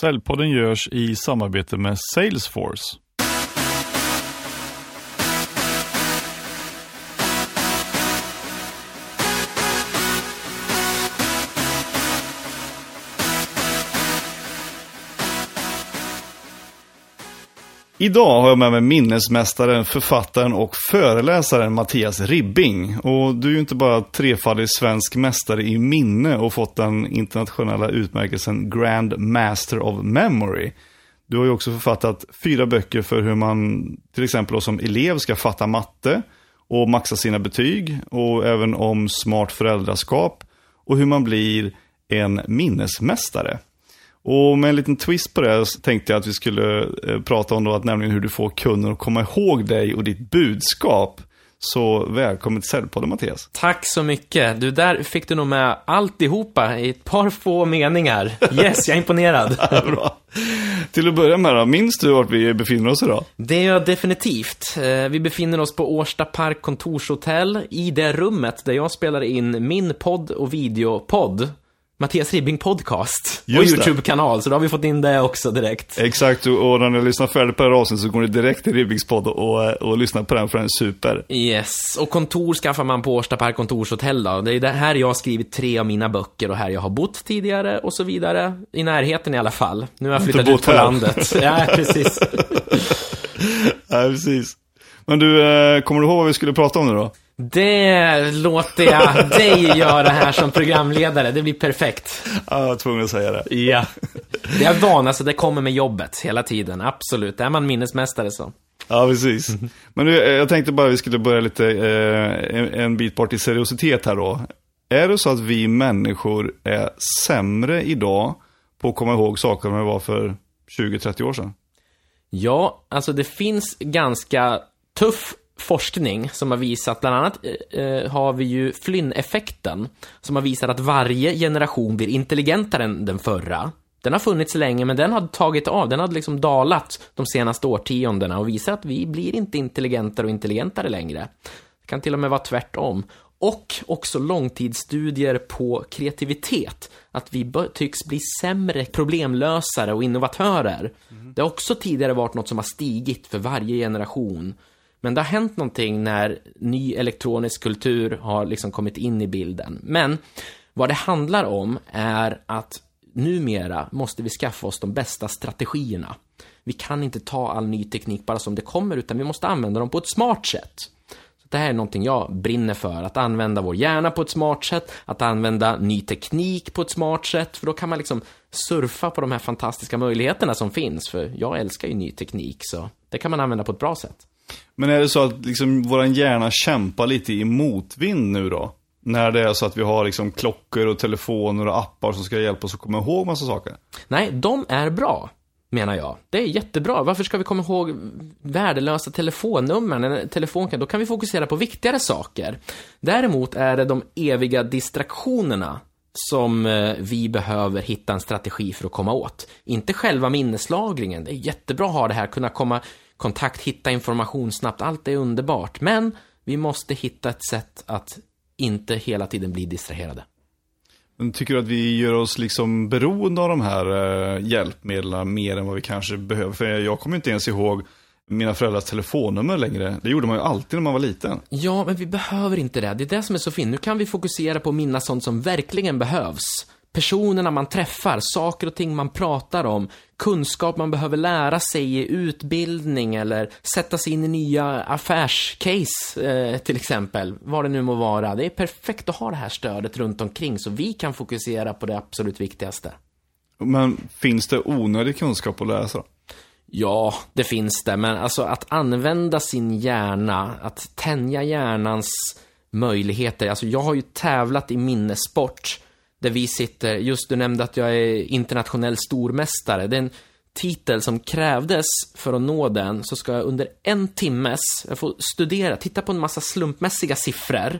Säljpodden görs i samarbete med Salesforce. Idag har jag med mig minnesmästaren, författaren och föreläsaren Mattias Ribbing. Och du är ju inte bara trefaldig svensk mästare i minne och fått den internationella utmärkelsen Grand Master of Memory. Du har ju också författat fyra böcker för hur man till exempel som elev ska fatta matte och maxa sina betyg och även om smart föräldraskap och hur man blir en minnesmästare. Och med en liten twist på det så tänkte jag att vi skulle eh, prata om då att nämligen hur du får kunder att komma ihåg dig och ditt budskap. Så välkommen till Säljpodden Mattias. Tack så mycket. Du, där fick du nog med alltihopa i ett par få meningar. Yes, jag är imponerad. Bra. Till att börja med då, minns du vart vi befinner oss idag? Det gör jag definitivt. Eh, Vi befinner oss på Årsta Park kontorshotell i det rummet där jag spelar in min podd och videopodd. Mattias Ribbing Podcast. Och. YouTube-kanal, så då har vi fått in det också direkt. Exakt, och när ni lyssnar färdigt på det här avsnittet så går ni direkt till Ribbings podd och, och, lyssnar på den för den är super. Yes, och kontor skaffar man på Årsta Park kontorshotell då. Det är det här jag har skrivit tre av mina böcker och här jag har bott tidigare och så vidare. I närheten i alla fall. Nu har jag flyttat ut på här. landet. Ja, precis. Ja, precis. Men du, eh, kommer du ihåg vad vi skulle prata om nu då? Det låter jag dig göra här som programledare. Det blir perfekt. Ja, jag var tvungen att säga det. Ja. Det är vana, så det kommer med jobbet hela tiden. Absolut. Är man minnesmästare så. Ja, precis. Men du, eh, jag tänkte bara vi skulle börja lite, eh, en, en bit bort i seriositet här då. Är det så att vi människor är sämre idag på att komma ihåg saker än vi var för 20-30 år sedan? Ja, alltså det finns ganska tuff forskning som har visat, bland annat eh, har vi ju Flynn-effekten, som har visat att varje generation blir intelligentare än den förra. Den har funnits länge, men den har tagit av, den har liksom dalat de senaste årtiondena och visar att vi blir inte intelligentare och intelligentare längre. Det kan till och med vara tvärtom. Och också långtidsstudier på kreativitet. Att vi tycks bli sämre problemlösare och innovatörer. Det har också tidigare varit något som har stigit för varje generation. Men det har hänt någonting när ny elektronisk kultur har liksom kommit in i bilden. Men vad det handlar om är att numera måste vi skaffa oss de bästa strategierna. Vi kan inte ta all ny teknik bara som det kommer, utan vi måste använda dem på ett smart sätt. Så det här är någonting jag brinner för, att använda vår hjärna på ett smart sätt, att använda ny teknik på ett smart sätt, för då kan man liksom surfa på de här fantastiska möjligheterna som finns, för jag älskar ju ny teknik, så det kan man använda på ett bra sätt. Men är det så att liksom våran hjärna kämpar lite i motvind nu då? När det är så att vi har liksom klockor och telefoner och appar som ska hjälpa oss att komma ihåg massa saker. Nej, de är bra, menar jag. Det är jättebra. Varför ska vi komma ihåg värdelösa telefonnummer? En telefon kan, då kan vi fokusera på viktigare saker. Däremot är det de eviga distraktionerna som eh, vi behöver hitta en strategi för att komma åt. Inte själva minneslagringen. Det är jättebra att ha det här, kunna komma kontakt, hitta information snabbt. Allt är underbart. Men vi måste hitta ett sätt att inte hela tiden bli distraherade. Men tycker du att vi gör oss liksom beroende av de här eh, hjälpmedlen mer än vad vi kanske behöver? För jag kommer inte ens ihåg mina föräldrars telefonnummer längre. Det gjorde man ju alltid när man var liten. Ja, men vi behöver inte det. Det är det som är så fint. Nu kan vi fokusera på att minnas sånt som verkligen behövs. Personerna man träffar, saker och ting man pratar om, kunskap man behöver lära sig i utbildning eller sätta sig in i nya affärscase, eh, till exempel. Vad det nu må vara. Det är perfekt att ha det här stödet runt omkring så vi kan fokusera på det absolut viktigaste. Men finns det onödig kunskap att läsa? Ja, det finns det, men alltså att använda sin hjärna, att tänja hjärnans möjligheter. Alltså jag har ju tävlat i minnessport där vi sitter, just du nämnde att jag är internationell stormästare. Det är en titel som krävdes för att nå den, så ska jag under en timmes, jag får studera, titta på en massa slumpmässiga siffror,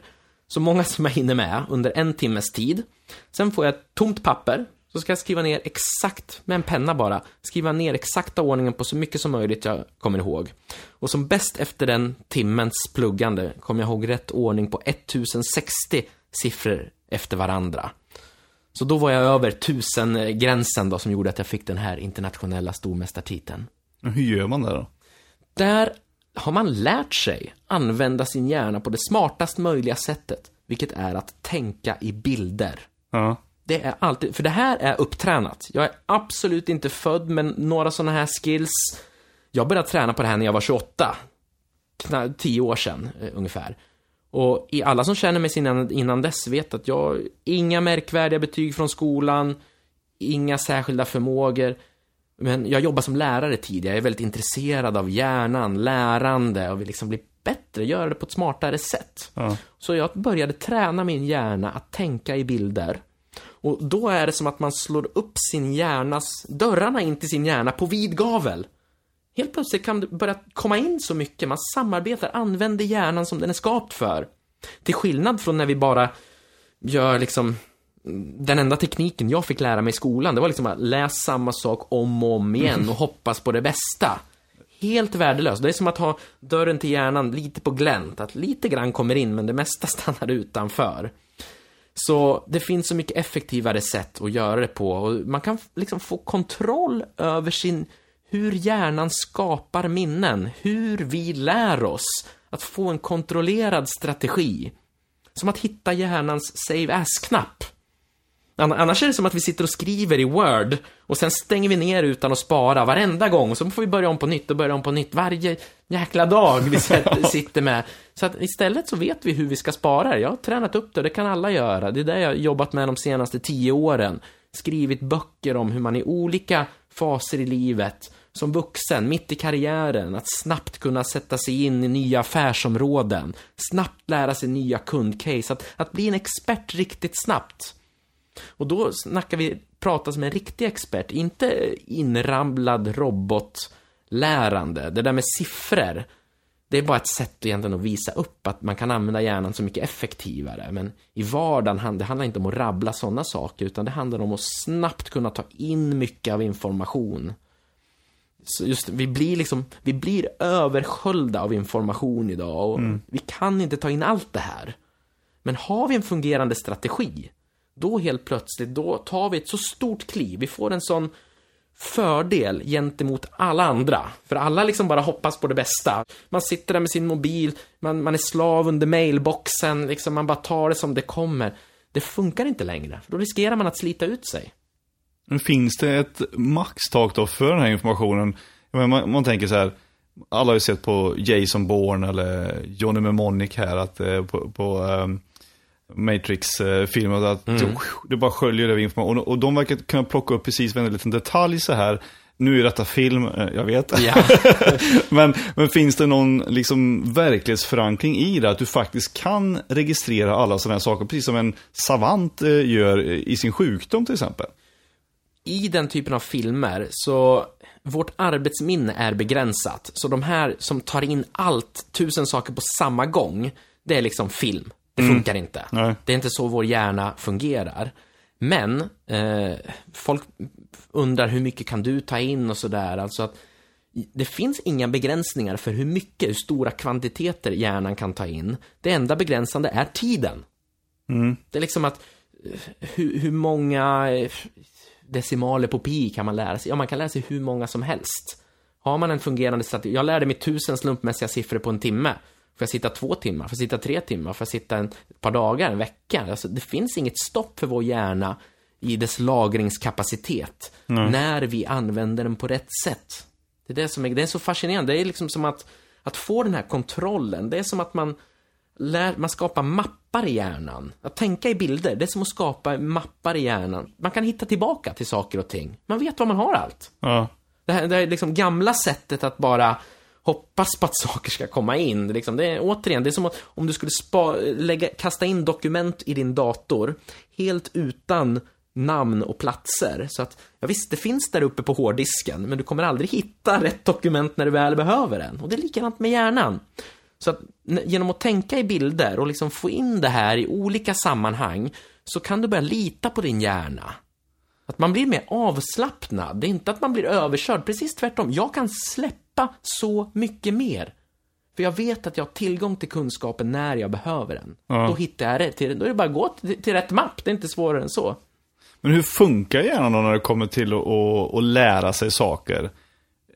så många som jag hinner med under en timmes tid. Sen får jag ett tomt papper, så ska jag skriva ner exakt, med en penna bara, skriva ner exakta ordningen på så mycket som möjligt jag kommer ihåg. Och som bäst efter den timmens pluggande kommer jag ihåg rätt ordning på 1060 siffror efter varandra. Så då var jag över tusen gränsen då som gjorde att jag fick den här internationella stormästartiteln. Hur gör man det då? Där har man lärt sig använda sin hjärna på det smartast möjliga sättet, vilket är att tänka i bilder. Ja. Det är alltid, för det här är upptränat. Jag är absolut inte född med några sådana här skills. Jag började träna på det här när jag var 28. Knappt 10 år sedan, eh, ungefär. Och i alla som känner mig innan, innan dess vet att jag, inga märkvärdiga betyg från skolan, inga särskilda förmågor. Men jag jobbar som lärare tidigare, jag är väldigt intresserad av hjärnan, lärande och vill liksom bli bättre, göra det på ett smartare sätt. Ja. Så jag började träna min hjärna att tänka i bilder. Och då är det som att man slår upp sin hjärnas, dörrarna in till sin hjärna på vid gavel. Helt plötsligt kan det börja komma in så mycket, man samarbetar, använder hjärnan som den är skapt för. Till skillnad från när vi bara gör liksom den enda tekniken jag fick lära mig i skolan, det var liksom att läsa samma sak om och om igen och hoppas på det bästa. Helt värdelöst. Det är som att ha dörren till hjärnan lite på glänt, att lite grann kommer in men det mesta stannar utanför. Så det finns så mycket effektivare sätt att göra det på och man kan liksom få kontroll över sin, hur hjärnan skapar minnen, hur vi lär oss att få en kontrollerad strategi. Som att hitta hjärnans save as-knapp. Ann- Annars är det som att vi sitter och skriver i Word och sen stänger vi ner utan att spara varenda gång och så får vi börja om på nytt och börja om på nytt varje jäkla dag vi sit- sitter med. Så att istället så vet vi hur vi ska spara. Jag har tränat upp det, det kan alla göra. Det är det jag har jobbat med de senaste tio åren. Skrivit böcker om hur man i olika faser i livet, som vuxen, mitt i karriären, att snabbt kunna sätta sig in i nya affärsområden, snabbt lära sig nya kundcase, att, att bli en expert riktigt snabbt. Och då snackar vi prata som en riktig expert, inte inramlad robotlärande. Det där med siffror, det är bara ett sätt egentligen att visa upp att man kan använda hjärnan så mycket effektivare. Men i vardagen, det handlar inte om att rabbla sådana saker, utan det handlar om att snabbt kunna ta in mycket av information. Så just vi blir liksom, vi blir översköljda av information idag och vi kan inte ta in allt det här. Men har vi en fungerande strategi, då helt plötsligt, då tar vi ett så stort kliv. Vi får en sån fördel gentemot alla andra. För alla liksom bara hoppas på det bästa. Man sitter där med sin mobil, man, man är slav under mailboxen, liksom man bara tar det som det kommer. Det funkar inte längre, för då riskerar man att slita ut sig. Men finns det ett maxtak då för den här informationen? Menar, man, man tänker så här, alla har ju sett på Jason Bourne eller Johnny Mnemonic här, att eh, på, på um, Matrix-filmen, att det bara sköljer över information. Och, och de verkar kunna plocka upp precis varenda liten detalj så här. Nu är detta film, eh, jag vet. Ja. men, men finns det någon liksom verklighetsförankring i det? Att du faktiskt kan registrera alla sådana här saker, precis som en savant eh, gör i sin sjukdom till exempel. I den typen av filmer så vårt arbetsminne är begränsat. Så de här som tar in allt, tusen saker på samma gång, det är liksom film. Det funkar inte. Nej. Det är inte så vår hjärna fungerar. Men eh, folk undrar hur mycket kan du ta in och sådär. Alltså att det finns inga begränsningar för hur mycket, hur stora kvantiteter hjärnan kan ta in. Det enda begränsande är tiden. Det är liksom att eh, hur, hur många eh, decimaler på pi kan man lära sig? Ja, man kan lära sig hur många som helst. Har man en fungerande strategi, jag lärde mig tusen slumpmässiga siffror på en timme. Får jag sitta två timmar? Får jag sitta tre timmar? Får jag sitta en, ett par dagar? En vecka? Alltså, det finns inget stopp för vår hjärna i dess lagringskapacitet när vi använder den på rätt sätt. Det är det som är, det är så fascinerande. Det är liksom som att, att få den här kontrollen. Det är som att man lär, man skapar mappar i hjärnan. Att tänka i bilder, det är som att skapa mappar i hjärnan. Man kan hitta tillbaka till saker och ting. Man vet var man har allt. Ja. Det här det här är liksom gamla sättet att bara hoppas på att saker ska komma in. Liksom, det är återigen, det är som att om du skulle spa, lägga, kasta in dokument i din dator helt utan namn och platser. Så att, ja visst, det finns där uppe på hårddisken, men du kommer aldrig hitta rätt dokument när du väl behöver den. Och det är likadant med hjärnan. Så att genom att tänka i bilder och liksom få in det här i olika sammanhang så kan du börja lita på din hjärna. Att man blir mer avslappnad. Det är inte att man blir överkörd, precis tvärtom. Jag kan släppa så mycket mer. För jag vet att jag har tillgång till kunskapen när jag behöver den. Ja. Då hittar jag rätt. Då är det bara att gå till, till rätt mapp. Det är inte svårare än så. Men hur funkar hjärnan då när det kommer till att, att, att lära sig saker?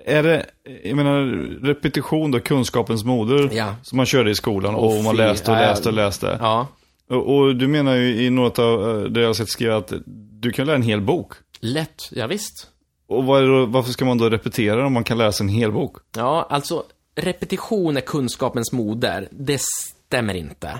Är det, jag menar, repetition då, kunskapens moder, Ja. som man körde i skolan och, Åh, man läste och läste och läste. Ja. Och, och du menar ju i något av eh, det jag har sett skriva att du kan lära en hel bok. Lätt, ja, visst. Och då- varför ska man då repetera om man kan läsa en hel bok? Ja, alltså repetition är kunskapens moder. Det stämmer inte.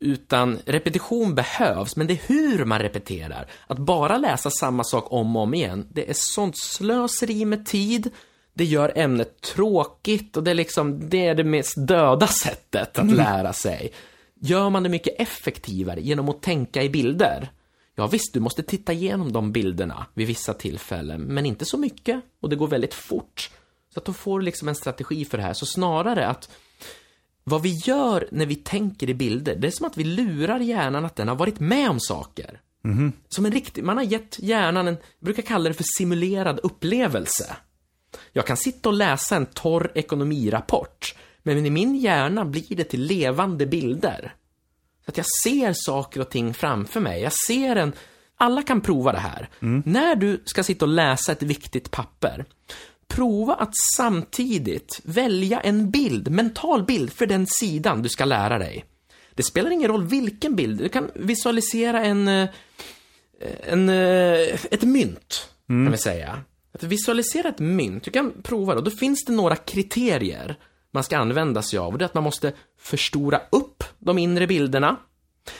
Utan repetition behövs, men det är hur man repeterar. Att bara läsa samma sak om och om igen, det är sånt slöseri med tid. Det gör ämnet tråkigt och det är liksom, det är det mest döda sättet att lära sig. Gör man det mycket effektivare genom att tänka i bilder? Ja visst, du måste titta igenom de bilderna vid vissa tillfällen, men inte så mycket och det går väldigt fort. Så att då får du liksom en strategi för det här. Så snarare att vad vi gör när vi tänker i bilder, det är som att vi lurar hjärnan att den har varit med om saker. Som en riktig, man har gett hjärnan en, brukar kalla det för simulerad upplevelse. Jag kan sitta och läsa en torr ekonomirapport, men i min hjärna blir det till levande bilder. Så att jag ser saker och ting framför mig. Jag ser en... Alla kan prova det här. När du ska sitta och läsa ett viktigt papper, prova att samtidigt välja en bild, mental bild, för den sidan du ska lära dig. Det spelar ingen roll vilken bild. Du kan visualisera en... eh, en eh, ett mynt, kan vi säga. Att visualisera ett mynt, du kan prova det. Då finns det några kriterier man ska använda sig av. Och det är att man måste förstora upp de inre bilderna.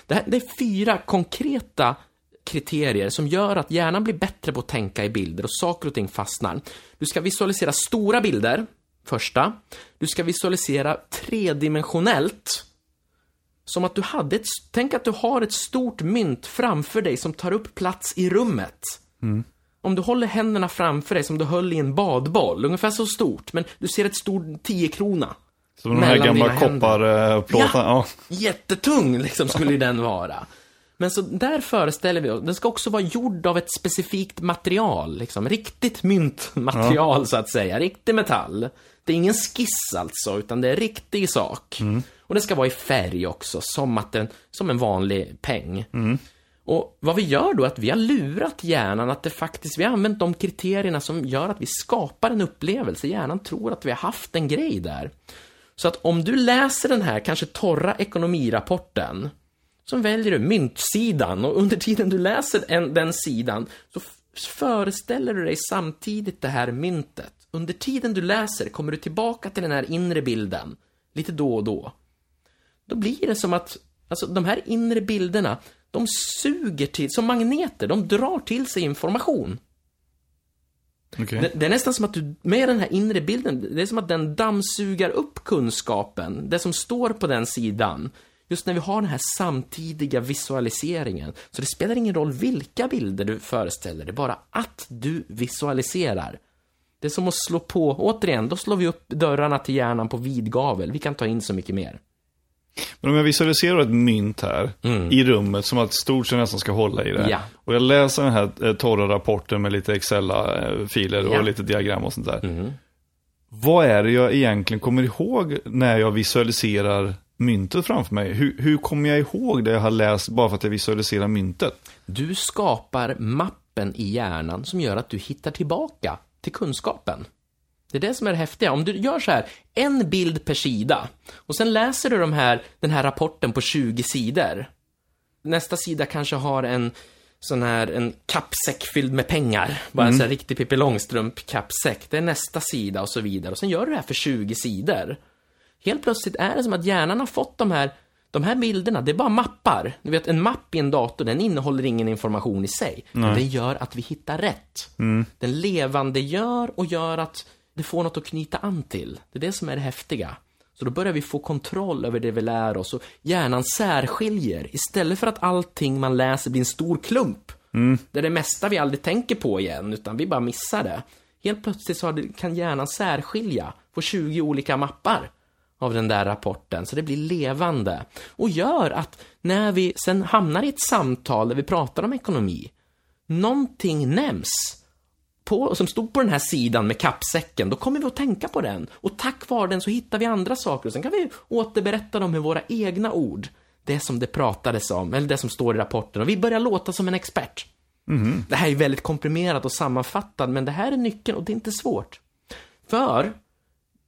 Det, här, det är fyra konkreta kriterier som gör att hjärnan blir bättre på att tänka i bilder och saker och ting fastnar. Du ska visualisera stora bilder, första. Du ska visualisera tredimensionellt. Som att du hade ett, tänk att du har ett stort mynt framför dig som tar upp plats i rummet. Mm. Om du håller händerna framför dig som du höll i en badboll, ungefär så stort, men du ser ett stort 10-krona. Som de här gamla kopparplåtarna. Ja. Jättetung, liksom, skulle den vara. Men så där föreställer vi oss, den ska också vara gjord av ett specifikt material, liksom, riktigt myntmaterial så att säga, riktig metall. Det är ingen skiss alltså, utan det är riktig sak. Och det ska vara i färg också, som, att den, som en vanlig peng. Och vad vi gör då är att vi har lurat hjärnan att det faktiskt, vi har använt de kriterierna som gör att vi skapar en upplevelse. Hjärnan tror att vi har haft en grej där. Så att om du läser den här kanske torra ekonomirapporten, så väljer du myntsidan och under tiden du läser en, den sidan så föreställer du dig samtidigt det här myntet. Under tiden du läser kommer du tillbaka till den här inre bilden, lite då och då. Då blir det som att, alltså de här inre bilderna, de suger till, som magneter, de drar till sig information. Okej. Det, det är nästan som att du, med den här inre bilden, det är som att den dammsugar upp kunskapen, det som står på den sidan. Just när vi har den här samtidiga visualiseringen. Så det spelar ingen roll vilka bilder du föreställer dig, bara att du visualiserar. Det är som att slå på, återigen, då slår vi upp dörrarna till hjärnan på vid gavel. Vi kan ta in så mycket mer. Men om jag visualiserar ett mynt här i rummet som att stort jag nästan ska hålla i det. Mm. Ja. Och jag läser den här eh, torra rapporten med lite Excel-filer Ja. och lite diagram och sånt där. Mm. Vad är det jag egentligen kommer ihåg när jag visualiserar myntet framför mig? Hur, hur kommer jag ihåg det jag har läst bara för att jag visualiserar myntet? Du skapar mappen i hjärnan som gör att du hittar tillbaka till kunskapen. Det är det som är det häftiga. Om du gör så här, en bild per sida, och sen läser du de här, den här rapporten på 20 sidor. Nästa sida kanske har en sån här, en kappsäck fylld med pengar. Bara en sån här riktig Pippi Långstrump-kappsäck. Det är nästa sida och så vidare. Och sen gör du det här för 20 sidor. Helt plötsligt är det som att hjärnan har fått de här, de här bilderna, det är bara mappar. Du vet, en mapp i en dator, den innehåller ingen information i sig. Men den gör att vi hittar rätt. Den levandegör och gör att det får något att knyta an till. Det är det som är det häftiga. Så då börjar vi få kontroll över det vi lär oss och hjärnan särskiljer. Istället för att allting man läser blir en stor klump. Det är det mesta vi aldrig tänker på igen, utan vi bara missar det. Helt plötsligt så kan hjärnan särskilja, få 20 olika mappar av den där rapporten, så det blir levande. Och gör att när vi sen hamnar i ett samtal där vi pratar om ekonomi, någonting nämns på, som stod på den här sidan med kappsäcken, då kommer vi att tänka på den. Och tack vare den så hittar vi andra saker och sen kan vi återberätta dem med våra egna ord. Det som det pratades om, eller det som står i rapporten. Och vi börjar låta som en expert. Det här är väldigt komprimerat och sammanfattat, men det här är nyckeln och det är inte svårt. För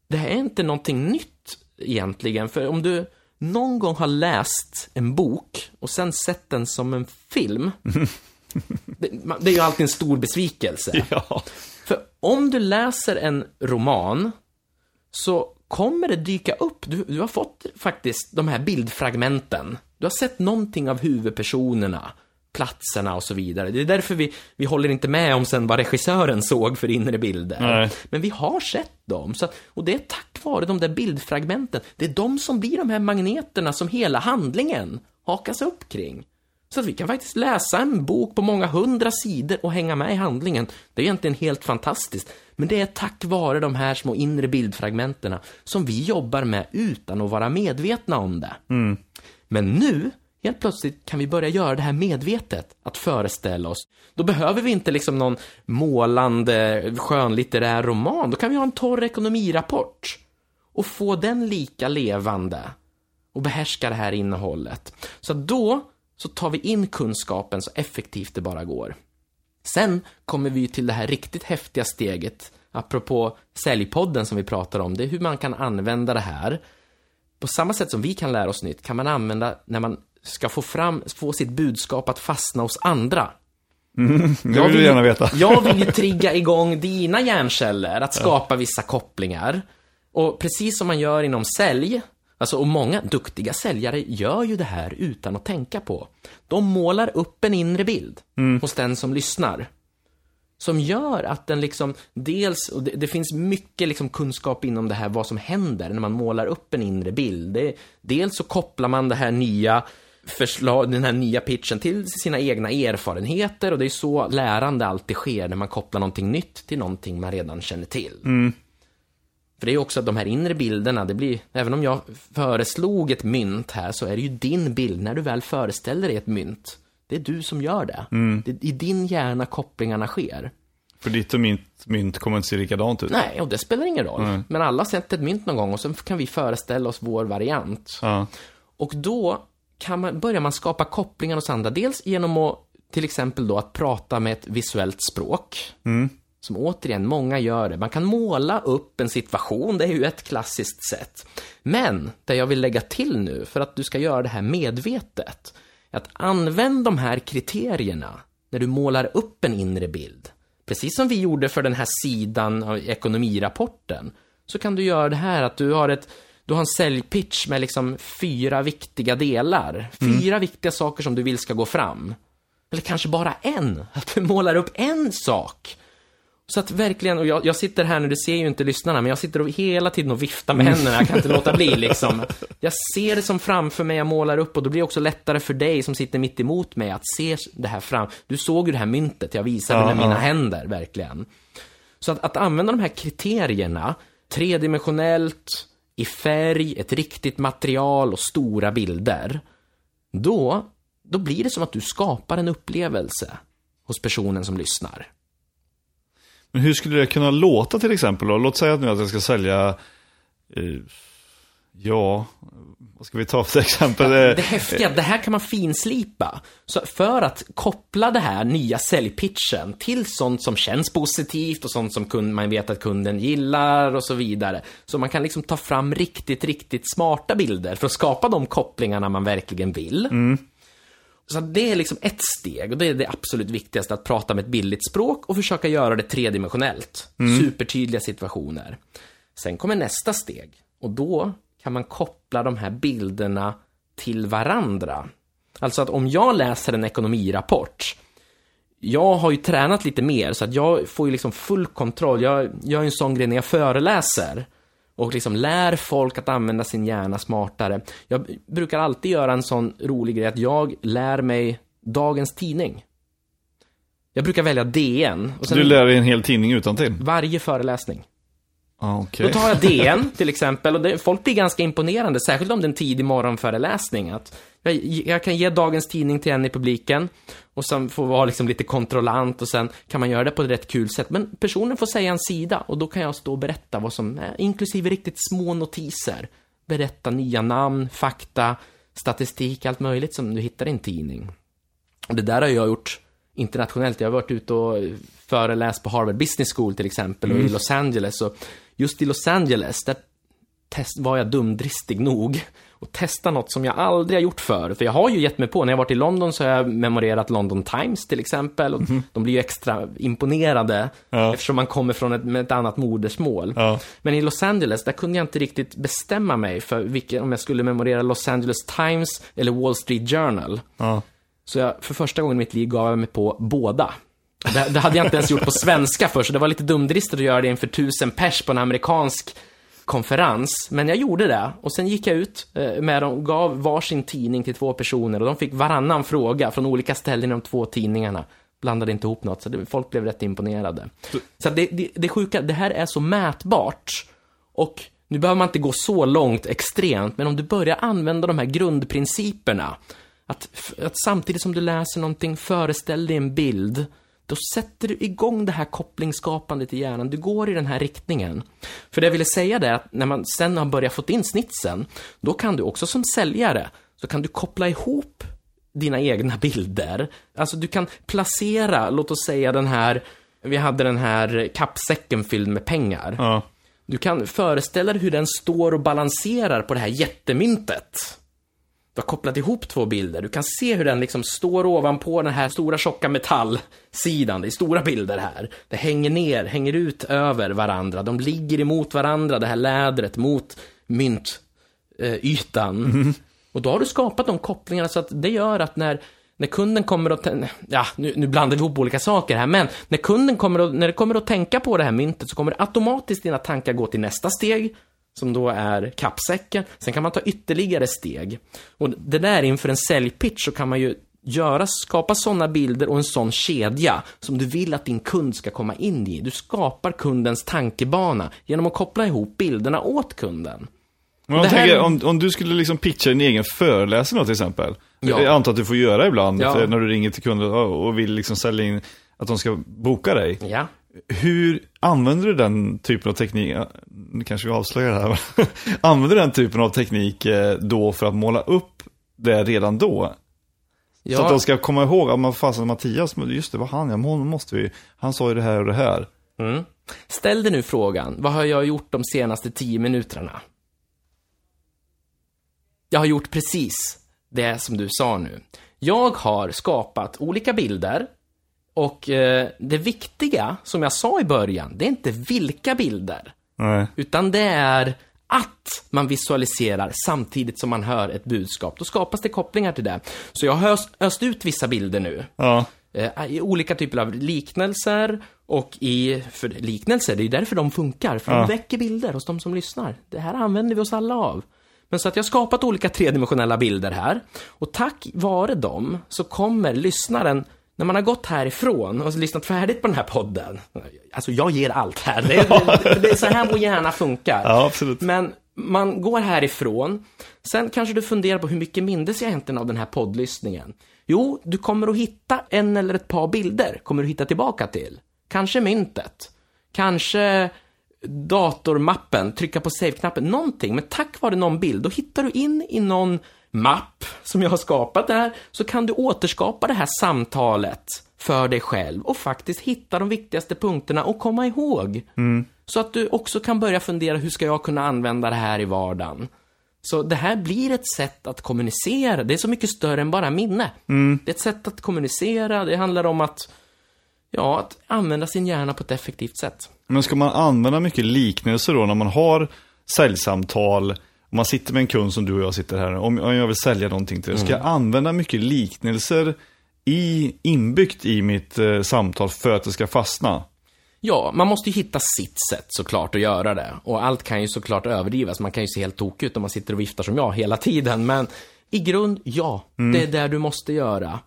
det här är inte någonting nytt egentligen, för om du någon gång har läst en bok och sen sett den som en film, det, det är ju alltid en stor besvikelse. Ja. För om du läser en roman så kommer det dyka upp, du, du har fått faktiskt de här bildfragmenten. Du har sett någonting av huvudpersonerna, platserna och så vidare. Det är därför vi, vi håller inte med om sen vad regissören såg för inre bilder. Nej. Men vi har sett dem. Så och det är tack vare de där bildfragmenten. Det är de som blir de här magneterna som hela handlingen hakas upp kring. Så att vi kan faktiskt läsa en bok på många hundra sidor och hänga med i handlingen. Det är egentligen helt fantastiskt. Men det är tack vare de här små inre bildfragmenterna som vi jobbar med utan att vara medvetna om det. Men nu, helt plötsligt, kan vi börja göra det här medvetet, att föreställa oss. Då behöver vi inte liksom någon målande skönlitterär roman. Då kan vi ha en torr ekonomirapport och få den lika levande och behärska det här innehållet. Så då så tar vi in kunskapen så effektivt det bara går. Sen kommer vi till det här riktigt häftiga steget, apropå säljpodden som vi pratar om, det är hur man kan använda det här. På samma sätt som vi kan lära oss nytt kan man använda när man ska få fram, få sitt budskap att fastna hos andra. Det vill du gärna veta. Jag vill ju trigga igång dina hjärnceller att skapa vissa kopplingar. Och precis som man gör inom sälj, alltså och många duktiga säljare gör ju det här utan att tänka på. De målar upp en inre bild hos den som lyssnar. Som gör att den liksom, dels, och det, det finns mycket liksom kunskap inom det här vad som händer när man målar upp en inre bild. Det, dels så kopplar man det här nya förslag, den här nya pitchen till sina egna erfarenheter och det är så lärande alltid sker när man kopplar någonting nytt till någonting man redan känner till. För det är ju också att de här inre bilderna, det blir, även om jag föreslog ett mynt här så är det ju din bild när du väl föreställer dig ett mynt. Det är du som gör det. det är I din hjärna kopplingarna sker. För ditt och mitt mynt kommer inte se likadant ut. Nej, och det spelar ingen roll. Men alla har sett ett mynt någon gång och så kan vi föreställa oss vår variant. Ja. Och då kan man, börjar man skapa kopplingar hos andra. Dels genom att till exempel då att prata med ett visuellt språk. Som återigen, många gör det. Man kan måla upp en situation, det är ju ett klassiskt sätt. Men, det jag vill lägga till nu, för att du ska göra det här medvetet, är att använd de här kriterierna när du målar upp en inre bild. Precis som vi gjorde för den här sidan av ekonomirapporten, så kan du göra det här att du har ett du har en säljpitch med liksom fyra viktiga delar. Fyra viktiga saker som du vill ska gå fram. Eller kanske bara en. Att du målar upp en sak. Så att verkligen, och jag, jag sitter här nu, du ser ju inte lyssnarna, men jag sitter och hela tiden och viftar med händerna, jag kan inte låta bli liksom. Jag ser det som framför mig, jag målar upp och då blir det också lättare för dig som sitter mitt emot mig att se det här fram. Du såg ju det här myntet jag visade Ja, med mina ja. händer, verkligen. Så att, att använda de här kriterierna, tredimensionellt, i färg, ett riktigt material och stora bilder, då, då blir det som att du skapar en upplevelse hos personen som lyssnar. Men hur skulle det kunna låta till exempel då? Låt säga att nu att jag ska sälja, eh, ja, vad ska vi ta för exempel? Eh, Det häftiga, det här kan man finslipa. Så för att koppla det här nya säljpitchen till sånt som känns positivt och sånt som kund, man vet att kunden gillar och så vidare. Så man kan liksom ta fram riktigt, riktigt smarta bilder för att skapa de kopplingarna man verkligen vill. Så det är liksom ett steg och det är det absolut viktigaste, att prata med ett billigt språk och försöka göra det tredimensionellt. Supertydliga situationer. Sen kommer nästa steg och då kan man koppla de här bilderna till varandra. Alltså att om jag läser en ekonomirapport jag har ju tränat lite mer så att jag får ju liksom full kontroll. Jag gör ju en sån grej när jag föreläser och liksom lär folk att använda sin hjärna smartare. Jag brukar alltid göra en sån rolig grej att jag lär mig dagens tidning. Jag brukar välja DN och sen Du lär dig en hel tidning utan till. varje föreläsning. Ah, okej. Då tar jag DN till exempel och det, folk blir ganska imponerande, särskilt om det är en tidig morgonföreläsning. Att jag, jag kan ge dagens tidning till en i publiken och sen får vara liksom lite kontrollant och sen kan man göra det på ett rätt kul sätt. Men personen får säga en sida och då kan jag stå och berätta vad som är, inklusive riktigt små notiser. Berätta nya namn, fakta, statistik, allt möjligt som du hittar i en tidning. Och det där har jag gjort internationellt. Jag har varit ute och föreläst på Harvard Business School till exempel och i Los Angeles. Och just i Los Angeles, där test, var jag dumdristig nog och testa något som jag aldrig har gjort förr. För jag har ju gett mig på, när jag varit i London så har jag memorerat London Times till exempel. Och Mhm. De blir ju extra imponerade Ja. eftersom man kommer från ett, ett annat modersmål. Ja. Men i Los Angeles, där kunde jag inte riktigt bestämma mig för vilken, om jag skulle memorera Los Angeles Times eller Wall Street Journal. Ja. Så jag, för första gången i mitt liv gav jag mig på båda. Det, det hade jag inte ens gjort på svenska först, så det var lite dumdristigt att göra det inför tusen pers på en amerikansk konferens. Men jag gjorde det. Och sen gick jag ut eh, med dem, gav varsin tidning till två personer och de fick varannan fråga från olika ställen i de två tidningarna. Blandade inte ihop något, så det, folk blev rätt imponerade. Så att det, det, det sjuka, det här är så mätbart. Och nu behöver man inte gå så långt extremt, men om du börjar använda de här grundprinciperna. Att, att samtidigt som du läser någonting, föreställ dig en bild. Då sätter du igång det här kopplingsskapandet i hjärnan. Du går i den här riktningen. För det jag ville säga är att när man sen har börjat fått in snitsen, då kan du också som säljare, så kan du koppla ihop dina egna bilder. Alltså du kan placera, låt oss säga den här, vi hade den här kappsäcken fylld med pengar. Ja. Du kan föreställa dig hur den står och balanserar på det här jättemyntet. Du har kopplat ihop två bilder. Du kan se hur den liksom står ovanpå den här stora tjocka metallsidan. Det är stora bilder här. Det hänger ner, hänger ut över varandra. De ligger emot varandra, det här lädret mot myntytan. Och då har du skapat de kopplingarna så att det gör att när, när kunden kommer att, ja, nu, nu blandar vi ihop olika saker här, men när kunden kommer att, när det kommer att tänka på det här myntet så kommer automatiskt dina tankar gå till nästa steg, som då är kappsäcken. Sen kan man ta ytterligare steg. Och det där inför en säljpitch så kan man ju göra, skapa sådana bilder och en sån kedja som du vill att din kund ska komma in i. Du skapar kundens tankebana genom att koppla ihop bilderna åt kunden. Men Det här- tänker, om, om du skulle liksom pitcha din egen föreläsning då till exempel. Ja. Jag antar att du får göra ibland Ja. när du ringer till kunder och och vill liksom sälja in att de ska boka dig. Ja. Hur använder du den typen av teknik? Nu kanske vi avslöjar det här. du den typen av teknik eh, då för att måla upp det redan då? ja. Så att de ska komma ihåg, ja men fasen Mattias, just det var han, ja honom måste vi, han sa ju det här och det här. Mm. Ställ dig nu frågan, vad har jag gjort de senaste tio minuterna? Jag har gjort precis det som du sa nu. Jag har skapat olika bilder och eh, det viktiga, som jag sa i början, det är inte vilka bilder, Nej. utan det är att man visualiserar samtidigt som man hör ett budskap. Då skapas det kopplingar till det. Så jag har öst, ut vissa bilder nu. Ja. Eh, i olika typer av liknelser och i, för liknelser, det är därför de funkar, för Ja. de väcker bilder hos de som lyssnar. Det här använder vi oss alla av. Men så att jag har skapat olika tredimensionella bilder här, och tack vare dem så kommer lyssnaren när man har gått härifrån och lyssnat färdigt på den här podden, alltså jag ger allt här, det det, det är så här vår hjärna funkar. Ja, absolut. Men man går härifrån, sen kanske du funderar på hur mycket mindes jag egentligen av den här poddlyssningen? Jo, du kommer att hitta en eller ett par bilder, kommer du hitta tillbaka till. Kanske myntet, kanske datormappen, trycka på save-knappen, någonting. Men tack vare någon bild, då hittar du in i någon mapp som jag har skapat där, så kan du återskapa det här samtalet för dig själv och faktiskt hitta de viktigaste punkterna och komma ihåg. Så att du också kan börja fundera, hur ska jag kunna använda det här i vardagen? Så det här blir ett sätt att kommunicera. Det är så mycket större än bara minne. Det är ett sätt att kommunicera. Det handlar om att, ja, att använda sin hjärna på ett effektivt sätt. Men ska man använda mycket liknelser då när man har säljsamtal, om man sitter med en kund som du och jag sitter här, om om jag vill sälja någonting till dig, ska jag använda mycket liknelser i, inbyggt i mitt eh, samtal för att det ska fastna? Ja, man måste ju hitta sitt sätt såklart att göra det. Och allt kan ju såklart överdrivas. Man kan ju se helt tokig ut om man sitter och viftar som jag hela tiden. Men i grund, ja. Det är där du måste göra.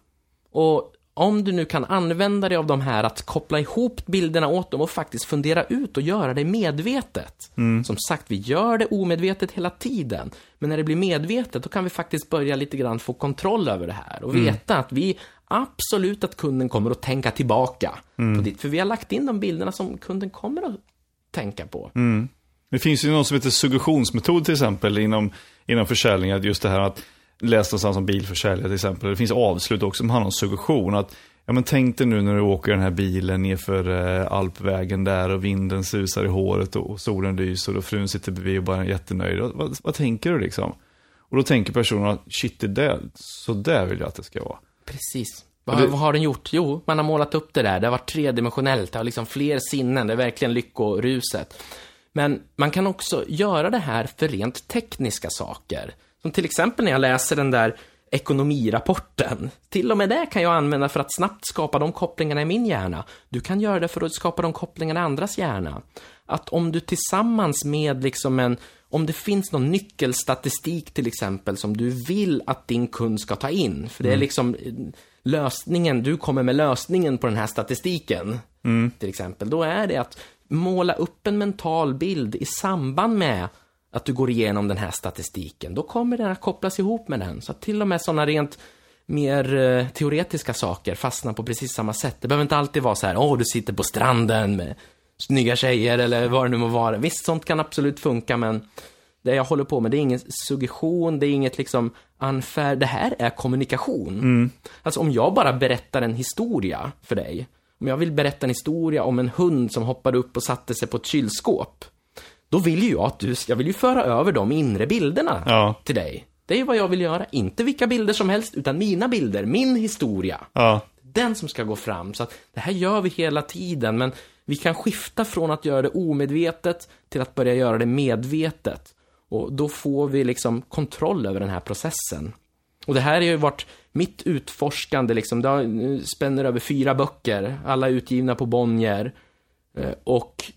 Och om du nu kan använda dig av de här att koppla ihop bilderna åt dem och faktiskt fundera ut och göra det medvetet. Som sagt, vi gör det omedvetet hela tiden. Men när det blir medvetet, då kan vi faktiskt börja lite grann få kontroll över det här. Och veta att vi absolut att kunden kommer att tänka tillbaka på ditt. För vi har lagt in de bilderna som kunden kommer att tänka på. Det finns ju något som heter suggestionsmetod till exempel inom, inom försäljning, just det här att läsa någonstans om bilförsäljare till exempel. Det finns avslut också som handlar om suggestion. Att Ja men tänk dig nu när du åker den här bilen nerför eh, alpvägen där och vinden susar i håret och, och solen lyser och frun sitter bredvid och bara är jättenöjd. Vad, vad, vad tänker du liksom? Och då tänker personen att shit, det där, så där vill jag att det ska vara. Precis. Vad, det... vad har den gjort? Jo, man har målat upp det där. Det har varit tredimensionellt, det har liksom fler sinnen, det är verkligen lyckoruset. Men man kan också göra det här för rent tekniska saker. Som till exempel när jag läser den där ekonomirapporten. Till och med det kan jag använda för att snabbt skapa de kopplingarna i min hjärna. Du kan göra det för att skapa de kopplingarna i andras hjärna. Att om du tillsammans med liksom en, om det finns någon nyckelstatistik till exempel som du vill att din kund ska ta in, för det är mm. liksom lösningen, du kommer med lösningen på den här statistiken, mm. till exempel, då är det att måla upp en mental bild i samband med att du går igenom den här statistiken. Då kommer den att kopplas ihop med den. Så att till och med sådana rent mer eh, teoretiska saker fastnar på precis samma sätt. Det behöver inte alltid vara så här, åh, du sitter på stranden med snygga tjejer eller vad det nu må vara. Visst, sånt kan absolut funka, men det jag håller på med, det är ingen suggestion, det är inget liksom unfair, det här är kommunikation. Mm. Alltså om jag bara berättar en historia för dig, om jag vill berätta en historia om en hund som hoppade upp och satte sig på ett kylskåp, då vill ju jag att du, jag vill ju föra över de inre bilderna ja. till dig. Det är ju vad jag vill göra, inte vilka bilder som helst, utan mina bilder, min historia. Ja. Den som ska gå fram, så att det här gör vi hela tiden, men vi kan skifta från att göra det omedvetet till att börja göra det medvetet. Och då får vi liksom kontroll över den här processen. Och det här har ju varit mitt utforskande, liksom, det spänner över fyra böcker, alla utgivna på Bonnier. Eh, och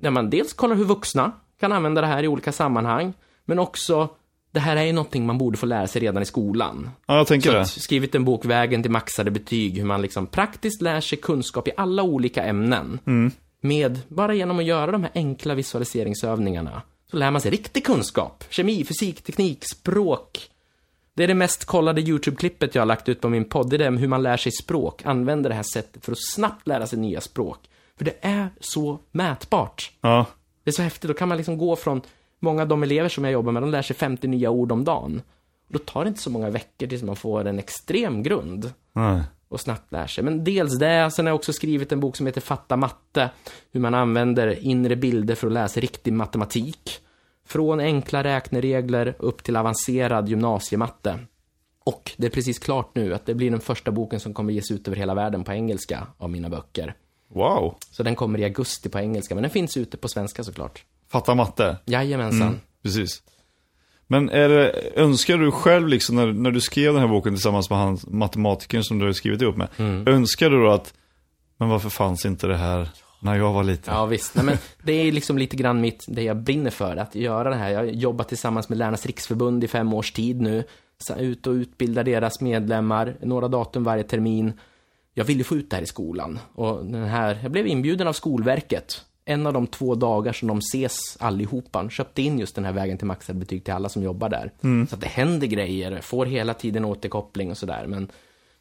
där man dels kollar hur vuxna kan använda det här i olika sammanhang, men också det här är ju någonting man borde få lära sig redan i skolan. Ja, jag tänker Så det. Skrivit en bok, Vägen till maxade betyg, hur man liksom praktiskt lär sig kunskap i alla olika ämnen. Mm. Med, bara genom att göra de här enkla visualiseringsövningarna, så lär man sig riktig kunskap. Kemi, fysik, teknik, språk. Det är det mest kollade YouTube-klippet jag har lagt ut på min podd. Det är det hur man lär sig språk, använder det här sättet för att snabbt lära sig nya språk. För det är så mätbart. Ja. Det är så häftigt, då kan man liksom gå från många av de elever som jag jobbar med, de lär sig 50 nya ord om dagen. Då tar det inte så många veckor tills man får en extrem grund. Nej. Och snabbt lär sig. Men dels det, sen har jag också skrivit en bok som heter Fatta matte. Hur man använder inre bilder för att läsa riktig matematik. Från enkla räkneregler upp till avancerad gymnasiematte. Och det är precis klart nu att det blir den första boken som kommer ges ut över hela världen på engelska av mina böcker. Wow. Så den kommer i augusti på engelska, men den finns ute på svenska såklart. Fatta matte? Jajamensan. Mm, precis. Men är det, önskar du själv, liksom, när, när du skrev den här boken tillsammans med han matematikern som du har skrivit ihop med, mm. önskar du då att, men varför fanns inte det här när jag var liten? Ja, visst. Nej, men det är liksom lite grann mitt, det jag brinner för, att göra det här. Jag har jobbat tillsammans med Lärarnas riksförbund i fem års tid nu, ut och utbildar deras medlemmar, några datum varje termin jag ville få ut det här i skolan. Och den här, jag blev inbjuden av Skolverket. En av de två dagar som de ses allihopa. Köpte in just den här vägen till maxade betyg till alla som jobbar där. Mm. Så att det händer grejer, får hela tiden återkoppling och sådär. Men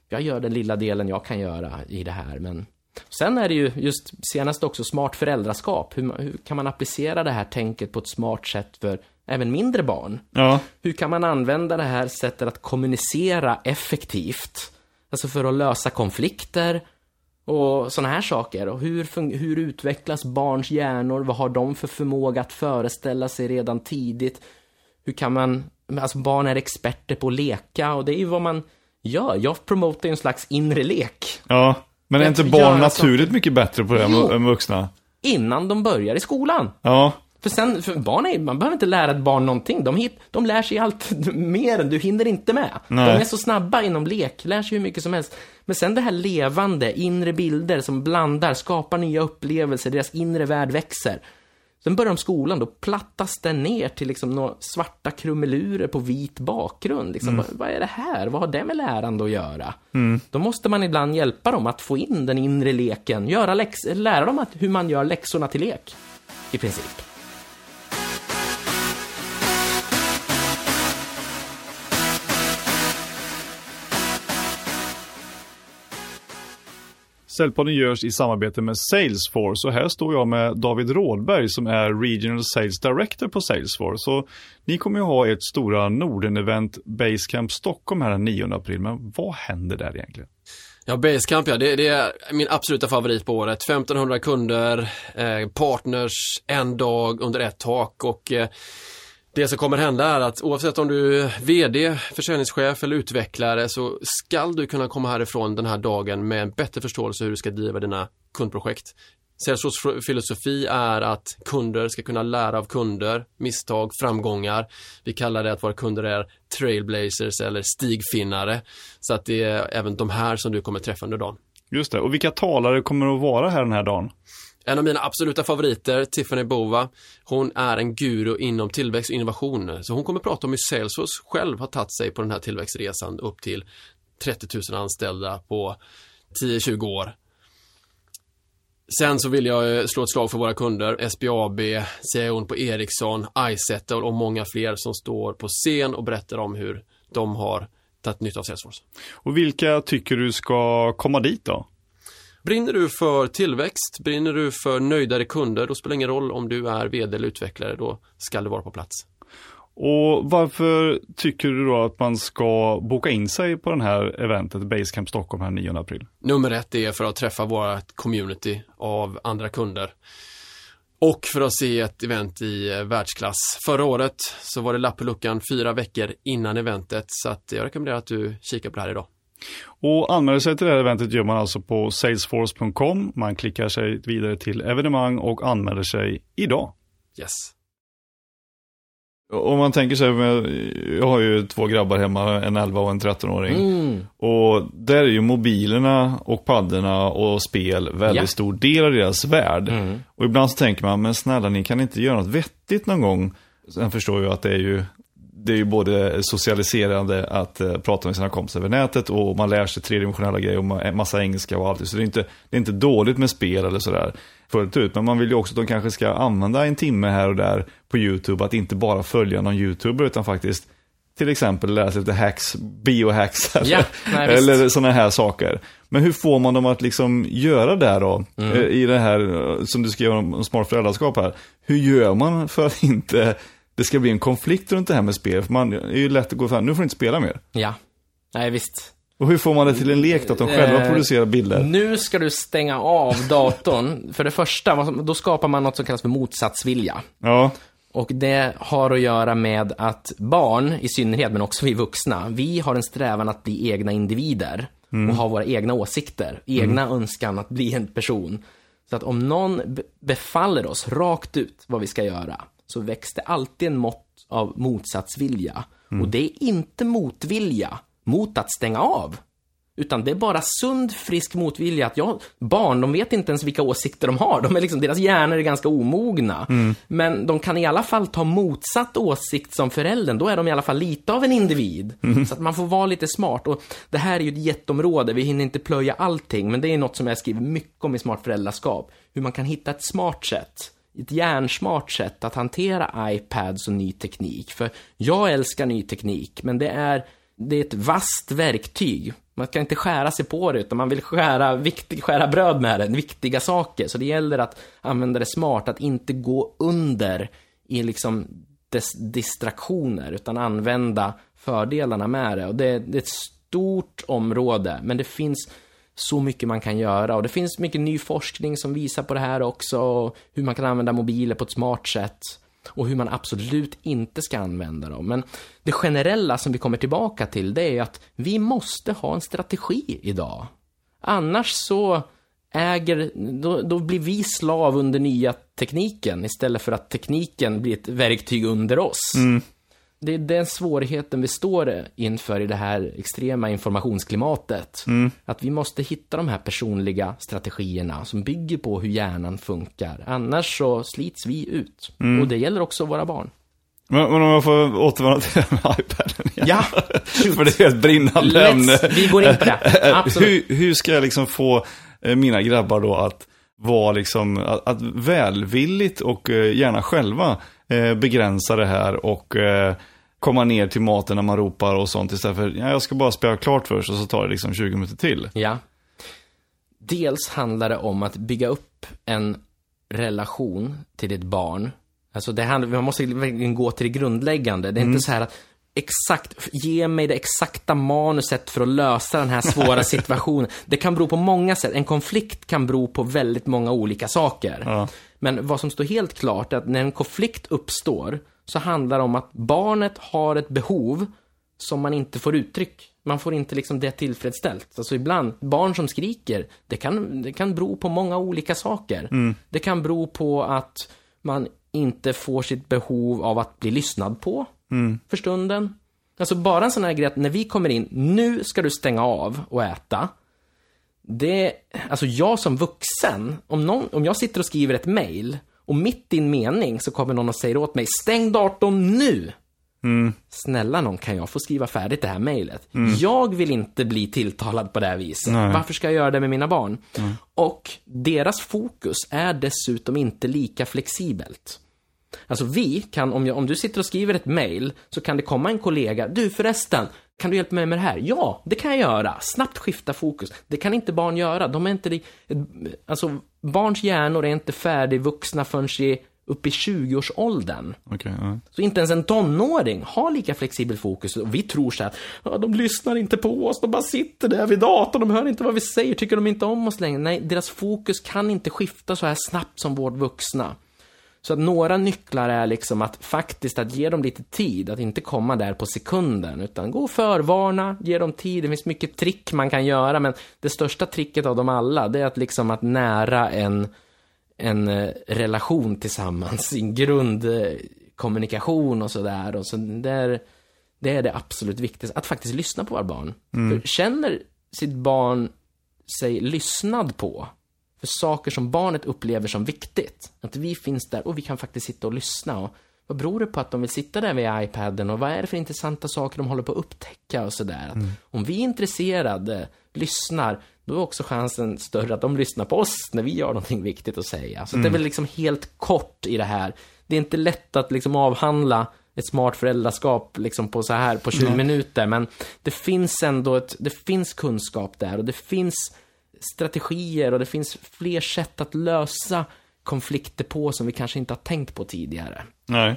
jag gör den lilla delen jag kan göra i det här. Men sen är det ju just senast också smart föräldraskap. Hur, hur kan man applicera det här tänket på ett smart sätt för även mindre barn? Ja. Hur kan man använda det här sättet att kommunicera effektivt? Alltså för att lösa konflikter och sådana här saker. Och hur, hur utvecklas barns hjärnor? Vad har de för förmåga att föreställa sig redan tidigt? Hur kan man, alltså barn är experter på att leka och det är ju vad man gör. Jag promotar ju en slags inre lek. Ja, men är inte barn naturligt mycket bättre på det än vuxna? Innan de börjar i skolan. Ja. För sen, för barn är, man behöver inte lära ett barn någonting. De, hit, de lär sig allt mer än du hinner inte med. Nej. De är så snabba inom lek, lär sig hur mycket som helst. Men sen det här levande, inre bilder som blandar, skapar nya upplevelser, deras inre värld växer. Sen börjar de skolan, då plattas den ner till liksom några svarta krumelurer på vit bakgrund. Liksom, mm. vad, vad, är det här? Vad har det med lärande att göra? Mm. Då måste man ibland hjälpa dem att få in den inre leken, göra läx lära dem att, hur man gör läxorna till lek. I princip. Säljpodden görs i samarbete med Salesforce och här står jag med David Rådberg som är Regional Sales Director på Salesforce. Så ni kommer ju ha ert stora Norden-event Basecamp Stockholm här den 9 april, men vad händer där egentligen? Ja, Basecamp ja, det, det, är min absoluta favorit på året. 1500 kunder, eh, partners, en dag under ett tak och eh, det som kommer hända är att oavsett om du är VD, försäljningschef eller utvecklare så skall du kunna komma härifrån den här dagen med en bättre förståelse hur du ska driva dina kundprojekt. Salesforce filosofi är att kunder ska kunna lära av kunder, misstag, framgångar. Vi kallar det att våra kunder är trailblazers eller stigfinnare. Så att det är även de här som du kommer träffa under dagen. Just det, och vilka talare kommer att vara här den här dagen? En av mina absoluta favoriter, Tiffany Bova, hon är en guru inom tillväxt och innovation. Så hon kommer prata om hur Salesforce själv har tagit sig på den här tillväxtresan upp till 30 000 anställda på 10-20 år. Sen så vill jag eh, slå ett slag för våra kunder, SBAB, CIOn på Ericsson, iSettle och många fler som står på scen och berättar om hur de har tagit nytta av Salesforce. Och vilka tycker du ska komma dit då? Brinner du för tillväxt, brinner du för nöjdare kunder, då spelar det ingen roll om du är vd eller utvecklare, då ska du vara på plats. Och varför tycker du då att man ska boka in sig på den här eventet Basecamp Stockholm här 9 april? Nummer ett är för att träffa vårt community av andra kunder. Och för att se ett event i eh, världsklass. Förra året så var det lapp på luckan fyra veckor innan eventet så att jag rekommenderar att du kikar på det här idag. Och anmäler sig till det här eventet gör man alltså på salesforce.com. Man klickar sig vidare till evenemang och anmäler sig idag. Yes. Om man tänker sig, jag har ju två grabbar hemma, en 11 och en 13-åring. Mm. Och där är ju mobilerna och paddorna och spel väldigt ja. stor del av deras värld. Mm. Och ibland så tänker man, men snälla ni kan inte göra något vettigt någon gång. Sen förstår jag att det är ju det är ju både socialiserande att uh, prata med sina kompisar över nätet och man lär sig tredimensionella grejer och massa engelska och allt. Så det är inte, det är inte dåligt med spel eller sådär fullt ut. Men man vill ju också att de kanske ska använda en timme här och där på YouTube. Att inte bara följa någon YouTuber utan faktiskt till exempel lära sig lite hacks, biohacks eller, ja, nej, eller sådana här saker. Men hur får man dem att liksom göra det då? Mm. Eh, I det här eh, som du skrev om smart föräldraskap här. Hur gör man för att inte det ska bli en konflikt runt det här med spel? För man är ju lätt att gå fram, nu får du inte spela mer. Ja, nej visst. Och hur får man det till en lek då, att de själva eh, producerar bilder? Nu ska du stänga av datorn. för det första, då skapar man något som kallas för motsatsvilja. Ja. Och det har att göra med att barn, i synnerhet, men också vi vuxna, vi har en strävan att bli egna individer. Mm. Och ha våra egna åsikter, egna mm. önskan att bli en person. Så att om någon befaller oss rakt ut vad vi ska göra, så väcks det alltid en mått av motsatsvilja. Mm. Och det är inte motvilja mot att stänga av. Utan det är bara sund, frisk motvilja att jag, barn, de vet inte ens vilka åsikter de har. De är liksom, deras hjärnor är ganska omogna. Mm. Men de kan i alla fall ta motsatt åsikt som föräldern. Då är de i alla fall lite av en individ. Mm. Så att man får vara lite smart. Och det här är ju ett jätteområde, vi hinner inte plöja allting. Men det är något som jag skriver mycket om i smart föräldraskap. Hur man kan hitta ett smart sätt ett hjärnsmart sätt att hantera iPads och ny teknik. För jag älskar ny teknik, men det är det är ett vasst verktyg. Man kan inte skära sig på det, utan man vill skära, viktig, skära bröd med det, viktiga saker. Så det gäller att använda det smart, att inte gå under i liksom dess distraktioner, utan använda fördelarna med det. Och det, det är ett stort område, men det finns så mycket man kan göra och det finns mycket ny forskning som visar på det här också, hur man kan använda mobiler på ett smart sätt och hur man absolut inte ska använda dem. Men det generella som vi kommer tillbaka till, det är att vi måste ha en strategi idag. Annars så äger, då, då blir vi slav under nya tekniken istället för att tekniken blir ett verktyg under oss. Mm det är den svårigheten vi står inför i det här extrema informationsklimatet. Mm. Att vi måste hitta de här personliga strategierna som bygger på hur hjärnan funkar. Annars så slits vi ut. Mm. Och det gäller också våra barn. Men, men om jag får återvända till det med iPaden igen. Ja, För det är ett brinnande Let's, ämne. Vi går in på det, absolut. hur, hur ska jag liksom få eh, mina grabbar då att vara liksom, att, att välvilligt och eh, gärna själva begränsa det här och komma ner till maten när man ropar och sånt istället för, ja, jag ska bara spela klart först och så tar det liksom 20 minuter till. Ja. Dels handlar det om att bygga upp en relation till ditt barn. Alltså det handlar, man måste verkligen gå till det grundläggande. Det är mm. inte så här att exakt, ge mig det exakta manuset för att lösa den här svåra situationen. Det kan bero på många sätt. En konflikt kan bero på väldigt många olika saker. Ja. Men vad som står helt klart är att när en konflikt uppstår så handlar det om att barnet har ett behov som man inte får uttryck. Man får inte liksom det tillfredsställt. Alltså ibland, barn som skriker, det kan, det kan bero på många olika saker. Det kan bero på att man inte får sitt behov av att bli lyssnad på för stunden. Alltså bara en sån här grej att när vi kommer in, nu ska du stänga av och äta. Det, alltså jag som vuxen, om, någon, om jag sitter och skriver ett mail och mitt i en mening så kommer någon och säger åt mig, stäng datorn nu! Snälla någon, kan jag få skriva färdigt det här mejlet? Jag vill inte bli tilltalad på det här viset. Nej. Varför ska jag göra det med mina barn? Och deras fokus är dessutom inte lika flexibelt. Alltså vi kan, om, jag, om du sitter och skriver ett mejl, så kan det komma en kollega, du förresten, kan du hjälpa mig med det här? Ja, det kan jag göra. Snabbt skifta fokus. Det kan inte barn göra. De är inte, alltså barns hjärnor är inte färdigvuxna förrän i, upp i 20-årsåldern. Okej, ja. Så inte ens en tonåring har lika flexibel fokus. Och vi tror så här, ja, de lyssnar inte på oss, de bara sitter där vid datorn, de hör inte vad vi säger, tycker de inte om oss längre? Nej, deras fokus kan inte skifta så här snabbt som vårt vuxna. Så att några nycklar är liksom att faktiskt att ge dem lite tid, att inte komma där på sekunden, utan gå och förvarna, ge dem tid. Det finns mycket trick man kan göra, men det största tricket av dem alla, det är att liksom att nära en, en eh, relation tillsammans, sin grundkommunikation och sådär. Och så där, det är det absolut viktigaste, att faktiskt lyssna på våra barn. För känner sitt barn sig lyssnad på, för saker som barnet upplever som viktigt. Att vi finns där och vi kan faktiskt sitta och lyssna. Och vad beror det på att de vill sitta där vid iPaden och vad är det för intressanta saker de håller på att upptäcka och sådär. Att Om vi är intresserade, lyssnar, då är också chansen större att de lyssnar på oss när vi har någonting viktigt att säga. Så att det är väl liksom helt kort i det här. Det är inte lätt att liksom avhandla ett smart föräldraskap liksom på så här på 20 minuter, men det finns ändå ett, det finns kunskap där och det finns strategier och det finns fler sätt att lösa konflikter på som vi kanske inte har tänkt på tidigare. Nej.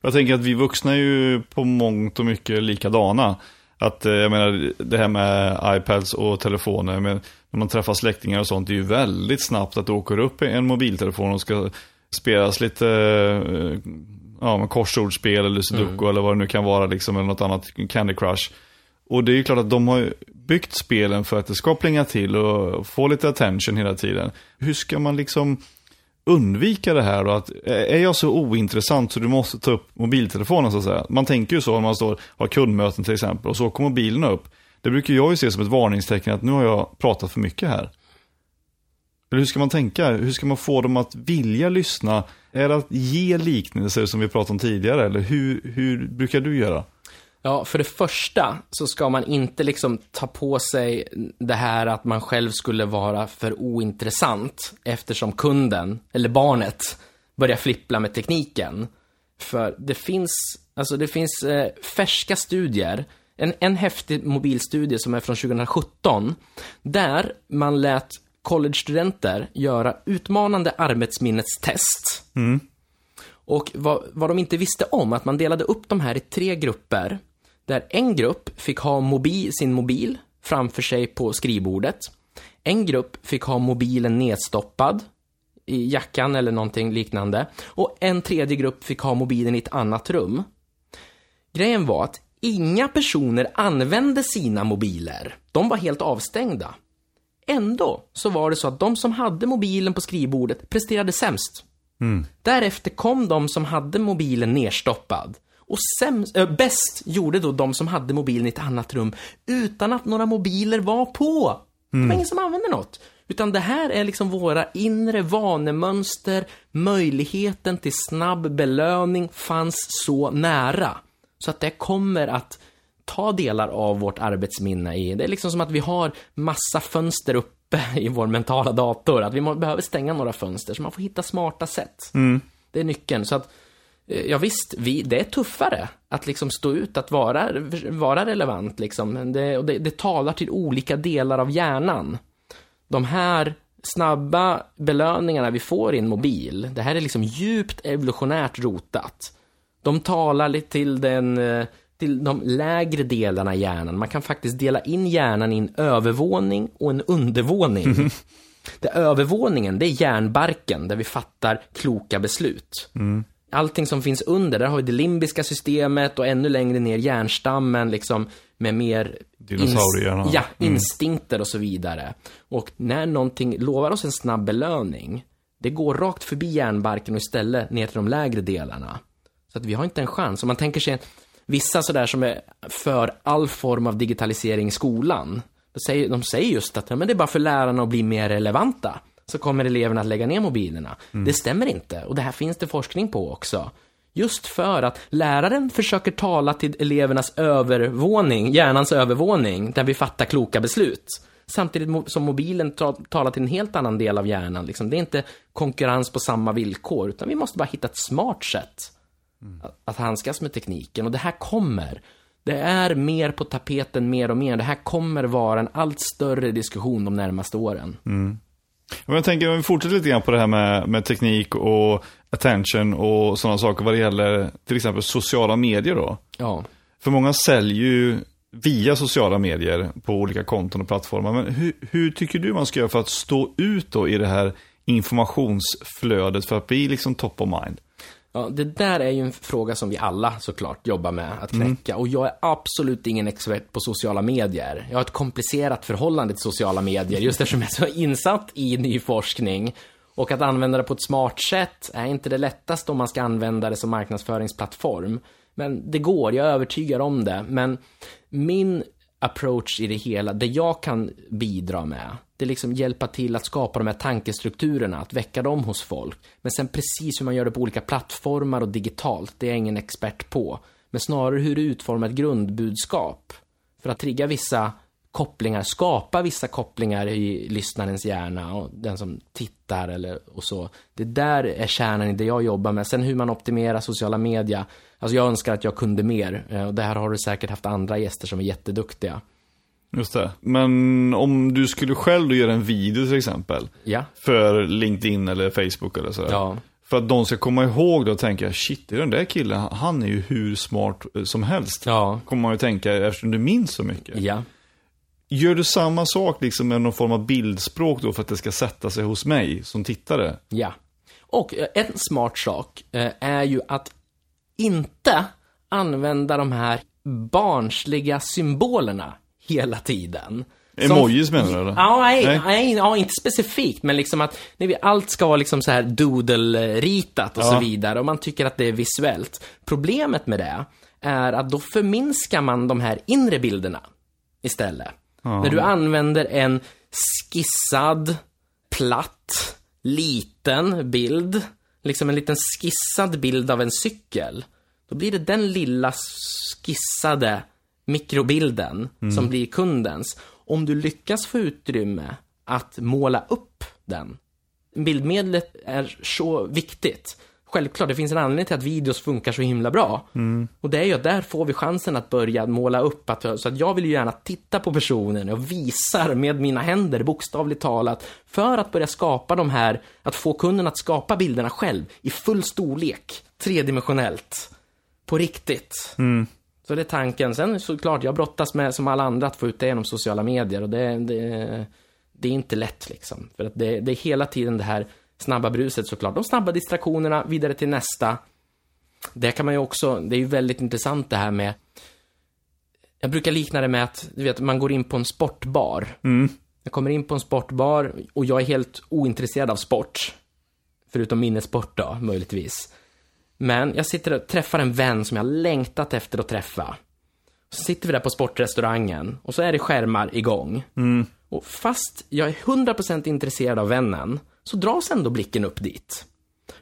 Jag tänker att vi vuxna är ju på mångt och mycket likadana. Att eh, jag menar, det här med iPads och telefoner, men när man träffar släktingar och sånt, det är ju väldigt snabbt att det åker upp en mobiltelefon och ska spelas lite eh, ja, med korsordsspel eller sudoku eller vad det nu kan vara, liksom, eller något annat, Candy Crush. Och det är ju klart att de har byggt spelen för att det ska plinga till och få lite attention hela tiden. Hur ska man liksom undvika det här då? Att, eh, är jag så ointressant så du måste ta upp mobiltelefonen så att säga? Man tänker ju så om man står har kundmöten till exempel och så kommer mobilen upp. Det brukar jag ju se som ett varningstecken att nu har jag pratat för mycket här. Eller hur ska man tänka? Hur ska man få dem att vilja lyssna? Är det att ge liknelser som vi pratade om tidigare? Eller hur, hur brukar du göra? Ja, för det första så ska man inte liksom ta på sig det här att man själv skulle vara för ointressant eftersom kunden, eller barnet, börjar flippla med tekniken. För det finns, alltså det finns eh, färska studier, en, en häftig mobilstudie som är från 2017, där man lät college-studenter göra utmanande arbetsminnestest. Och vad, vad de inte visste om, att man delade upp de här i tre grupper. Där en grupp fick ha mobil, sin mobil framför sig på skrivbordet. En grupp fick ha mobilen nedstoppad i jackan eller någonting liknande. Och en tredje grupp fick ha mobilen i ett annat rum. Grejen var att inga personer använde sina mobiler. De var helt avstängda. Ändå så var det så att de som hade mobilen på skrivbordet presterade sämst. Därefter kom de som hade mobilen nerstoppad. Och sämst, äh, bäst gjorde då de som hade mobilen i ett annat rum utan att några mobiler var på. Det var ingen som använde något. Utan det här är liksom våra inre vanemönster, möjligheten till snabb belöning fanns så nära. Så att det kommer att ta delar av vårt arbetsminne i. Det är liksom som att vi har massa fönster uppe i vår mentala dator. Att vi behöver stänga några fönster, så man får hitta smarta sätt. Det är nyckeln. Så att, ja visst, vi, det är tuffare att liksom stå ut, att vara, vara relevant liksom. Det, och det, det talar till olika delar av hjärnan. De här snabba belöningarna vi får i en mobil, det här är liksom djupt evolutionärt rotat. De talar lite till den eh, till de lägre delarna i hjärnan. Man kan faktiskt dela in hjärnan i en övervåning och en undervåning. Det övervåningen, det är hjärnbarken där vi fattar kloka beslut. Allting som finns under, där har vi det limbiska systemet och ännu längre ner hjärnstammen liksom med mer Dinosaurierna. ja, instinkter och så vidare. Och när någonting lovar oss en snabb belöning, det går rakt förbi hjärnbarken och istället ner till de lägre delarna. Så att vi har inte en chans. Om man tänker sig vissa sådär som är för all form av digitalisering i skolan. De säger, de säger just att ja, men det är bara för lärarna att bli mer relevanta. Så kommer eleverna att lägga ner mobilerna. Det stämmer inte. Och det här finns det forskning på också. Just för att läraren försöker tala till elevernas övervåning, hjärnans övervåning, där vi fattar kloka beslut. Samtidigt som mobilen ta- talar till en helt annan del av hjärnan. Liksom. Det är inte konkurrens på samma villkor, utan vi måste bara hitta ett smart sätt att, att handskas med tekniken. Och det här kommer. Det är mer på tapeten mer och mer. Det här kommer vara en allt större diskussion de närmaste åren. Men jag tänker, om vi fortsätter lite grann på det här med, med teknik och attention och sådana saker vad det gäller till exempel sociala medier då. Ja. För många säljer ju via sociala medier på olika konton och plattformar. Men hur, hur tycker du man ska göra för att stå ut då i det här informationsflödet för att bli liksom top of mind? Ja, det där är ju en fråga som vi alla såklart jobbar med att knäcka. Och jag är absolut ingen expert på sociala medier. Jag har ett komplicerat förhållande till sociala medier, just eftersom jag är så insatt i ny forskning. Och att använda det på ett smart sätt är inte det lättaste om man ska använda det som marknadsföringsplattform. Men det går, jag är övertygad om det. Men min approach i det hela, det jag kan bidra med, det är liksom hjälpa till att skapa de här tankestrukturerna, att väcka dem hos folk. Men sen precis hur man gör det på olika plattformar och digitalt, det är jag ingen expert på. Men snarare hur du utformar ett grundbudskap för att trigga vissa kopplingar, skapa vissa kopplingar i lyssnarens hjärna och den som tittar eller och så. Det där är kärnan i det jag jobbar med. Sen hur man optimerar sociala media. Alltså jag önskar att jag kunde mer eh, och det här har du säkert haft andra gäster som är jätteduktiga. Just det. Men om du skulle själv då göra en video till exempel. Ja, För LinkedIn eller Facebook eller sådär. ja, För att de ska komma ihåg då och tänka, shit, det är den där killen, han är ju hur smart eh, som helst. ja, Kommer man ju tänka eftersom du minns så mycket. ja. Gör du samma sak liksom med någon form av bildspråk då för att det ska sätta sig hos mig som tittare? Ja. Och eh, en smart sak eh, är ju att inte använda de här barnsliga symbolerna hela tiden. Som- Emojis menar du eller? Ja, nej, Nej. nej. ja, inte specifikt, men liksom att vi, allt ska vara liksom så här doodle-ritat och Ja. så vidare, och man tycker att det är visuellt. Problemet med det är att då förminskar man de här inre bilderna istället. När du använder en skissad, platt, liten bild, liksom en liten skissad bild av en cykel, då blir det den lilla skissade mikrobilden som blir kundens. Om du lyckas få utrymme att måla upp den. Bildmedlet är så viktigt. Självklart, det finns en anledning till att videos funkar så himla bra. Och det är ju att där får vi chansen att börja måla upp. Att, så att jag vill ju gärna titta på personen och visar med mina händer, bokstavligt talat, för att börja skapa de här, att få kunden att skapa bilderna själv i full storlek, tredimensionellt, på riktigt. Så det är tanken. Sen såklart, jag brottas med, som alla andra, att få ut det genom sociala medier och det, det, det är inte lätt liksom. För att det, det är hela tiden det här snabba bruset såklart. De snabba distraktionerna, vidare till nästa. Det kan man ju också, det är ju väldigt intressant det här med jag brukar likna det med att, du vet, man går in på en sportbar. Jag kommer in på en sportbar och jag är helt ointresserad av sport. Förutom minnesport då, möjligtvis. Men jag sitter och träffar en vän som jag har längtat efter att träffa. Så sitter vi där på sportrestaurangen och så är det skärmar igång. Och fast jag är 100% intresserad av vännen så dras ändå blicken upp dit.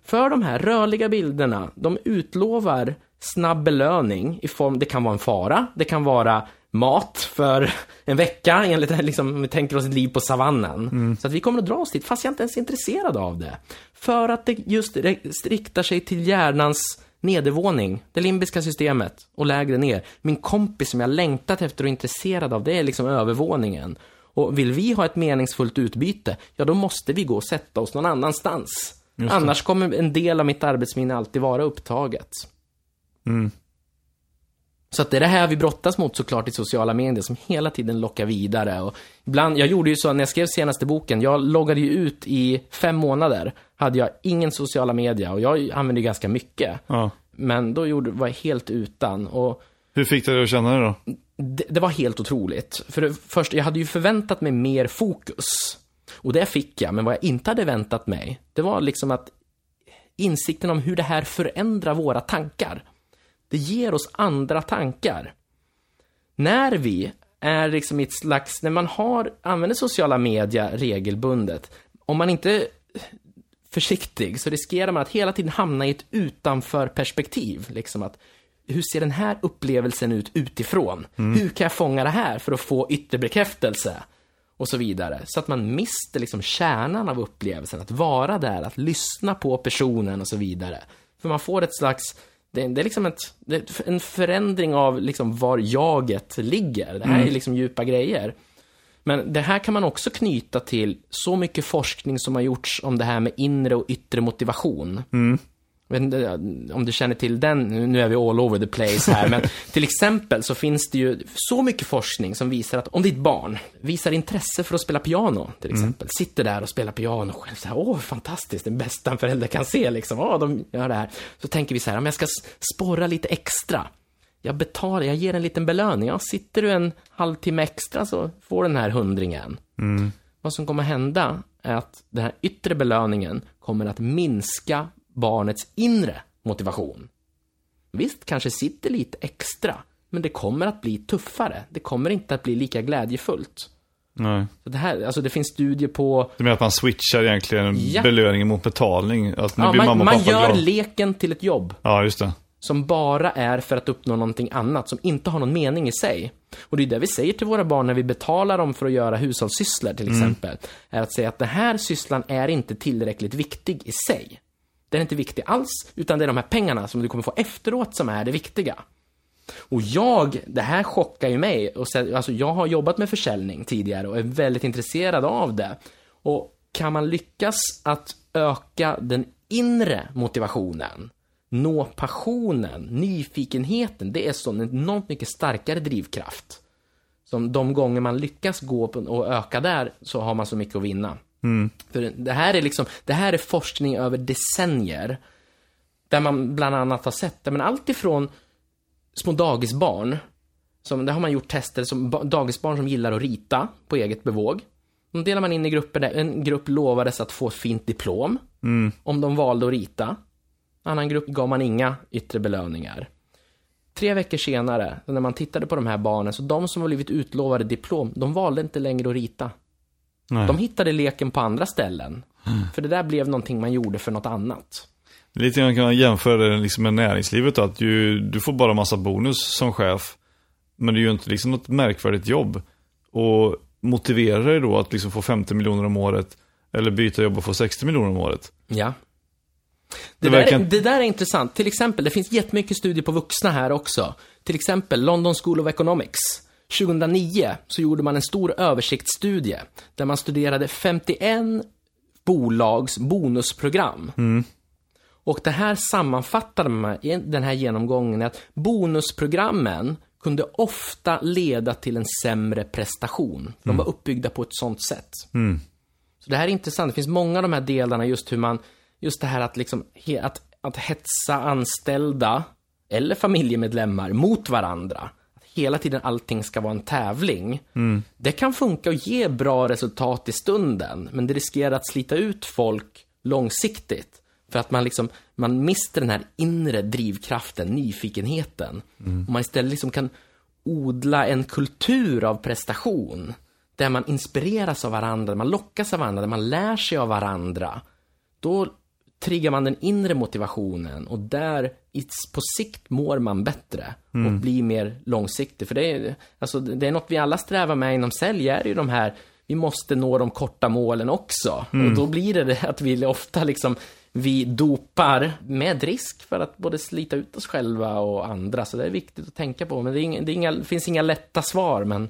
För de här rörliga bilderna, de utlovar snabb belöning i form, det kan vara en fara, det kan vara mat för en vecka enligt, liksom, om vi tänker oss ett liv på savannen. Så att vi kommer att dra oss dit, fast jag inte ens är intresserad av det. För att det just riktar sig till hjärnans nedervåning, det limbiska systemet, och lägre ner. Min kompis som jag längtat efter och är intresserad av, det är liksom övervåningen. Och vill vi ha ett meningsfullt utbyte, ja då måste vi gå och sätta oss någon annanstans. Annars kommer en del av mitt arbetsminne alltid vara upptaget. Så att det är det här vi brottas mot såklart i sociala medier som hela tiden lockar vidare. Och ibland, jag gjorde ju så när jag skrev senaste boken, jag loggade ju ut i fem månader. Hade jag ingen sociala medier och jag använde ganska mycket. Ja. Men då gjorde, var jag helt utan. Och Hur fick du dig att känna det då? det, det var helt otroligt. För det första, jag hade ju förväntat mig mer fokus. Och det fick jag, men vad jag inte hade väntat mig, det var liksom att insikten om hur det här förändrar våra tankar. Det ger oss andra tankar. När vi är liksom i ett slags, när man har, använder sociala media regelbundet, om man inte är försiktig så riskerar man att hela tiden hamna i ett utanför perspektiv. Liksom att, hur ser den här upplevelsen ut utifrån? Hur kan jag fånga det här för att få yttre bekräftelse? Och så vidare. Så att man mister liksom kärnan av upplevelsen, att vara där, att lyssna på personen och så vidare. För man får ett slags, det, det är liksom ett, det är en förändring av liksom var jaget ligger. Det här är liksom djupa grejer. Men det här kan man också knyta till så mycket forskning som har gjorts om det här med inre och yttre motivation. Jag vet inte om du känner till den, nu är vi all over the place här, men till exempel så finns det ju så mycket forskning som visar att om ditt barn visar intresse för att spela piano, till exempel, sitter där och spelar piano själv, så här, åh, fantastiskt, det bästa en förälder kan se, liksom, åh, de gör det här. Så tänker vi så här, om jag ska sporra lite extra, jag betalar, jag ger en liten belöning, ja, sitter du en halvtimme extra så får du den här hundringen. Vad som kommer hända är att den här yttre belöningen kommer att minska barnets inre motivation. Visst, kanske sitter lite extra, men det kommer att bli tuffare. Det kommer inte att bli lika glädjefullt. Nej. Så det, här, alltså det finns studier på... Du menar att man switchar egentligen Ja. belöningen mot betalning? Att nu Ja, man man gör glada? leken till ett jobb. Ja, just det. som bara är för att uppnå någonting annat, som inte har någon mening i sig. Och det är det vi säger till våra barn när vi betalar dem för att göra hushållssysslor till exempel. Är att säga att den här sysslan är inte tillräckligt viktig i sig. Den är inte viktig alls, utan det är de här pengarna som du kommer få efteråt som är det viktiga. Och jag, det här chockar ju mig. Och så, alltså jag har jobbat med försäljning tidigare och är väldigt intresserad av det. Och kan man lyckas att öka den inre motivationen, nå passionen, nyfikenheten, det är så en enormt mycket starkare drivkraft. Som de gånger man lyckas gå och öka där så har man så mycket att vinna. För det här är liksom, det här är forskning över decennier. Där man bland annat har sett, men allt ifrån små dagisbarn, som, där har man gjort tester som dagisbarn som gillar att rita på eget bevåg. De delar man in i grupper där en grupp lovades att få ett fint diplom om de valde att rita. En annan grupp gav man inga yttre belöningar. Tre veckor senare, när man tittade på de här barnen, så de som har blivit utlovade diplom, de valde inte längre att rita. Nej. De hittade leken på andra ställen. För det där blev någonting man gjorde för något annat. Lite grann kan man jämföra det liksom med näringslivet att du, du får bara massa bonus som chef. Men det är ju inte liksom något märkvärdigt jobb. Och motiverar dig då att liksom få 50 miljoner om året eller byta jobb och få 60 miljoner om året. Ja. Det Det, där är, det där är intressant. Till exempel, det finns jättemycket studier på vuxna här också. Till exempel London School of Economics. 2009 så gjorde man en stor översiktsstudie där man studerade 51 bolags bonusprogram. Och det här sammanfattade man i den här genomgången att bonusprogrammen kunde ofta leda till en sämre prestation. De var uppbyggda på ett sånt sätt. Så det här är intressant. Det finns många av de här delarna, just hur man, just det här att liksom, att, att hetsa anställda eller familjemedlemmar mot varandra. Hela tiden allting ska vara en tävling. Det kan funka och ge bra resultat i stunden, men det riskerar att slita ut folk långsiktigt. För att man liksom, man mister den här inre drivkraften, nyfikenheten. Och man istället liksom kan odla en kultur av prestation. Där man inspireras av varandra, man lockas av varandra, där man lär sig av varandra. Då triggar man den inre motivationen och där på sikt mår man bättre och blir mer långsiktig. För det är, alltså, det är något vi alla strävar med inom sälj, är ju de här, vi måste nå de korta målen också. Och då blir det det att vi ofta liksom, vi dopar med risk för att både slita ut oss själva och andra. Så det är viktigt att tänka på. Men det, inga, det, inga, finns inga lätta svar, men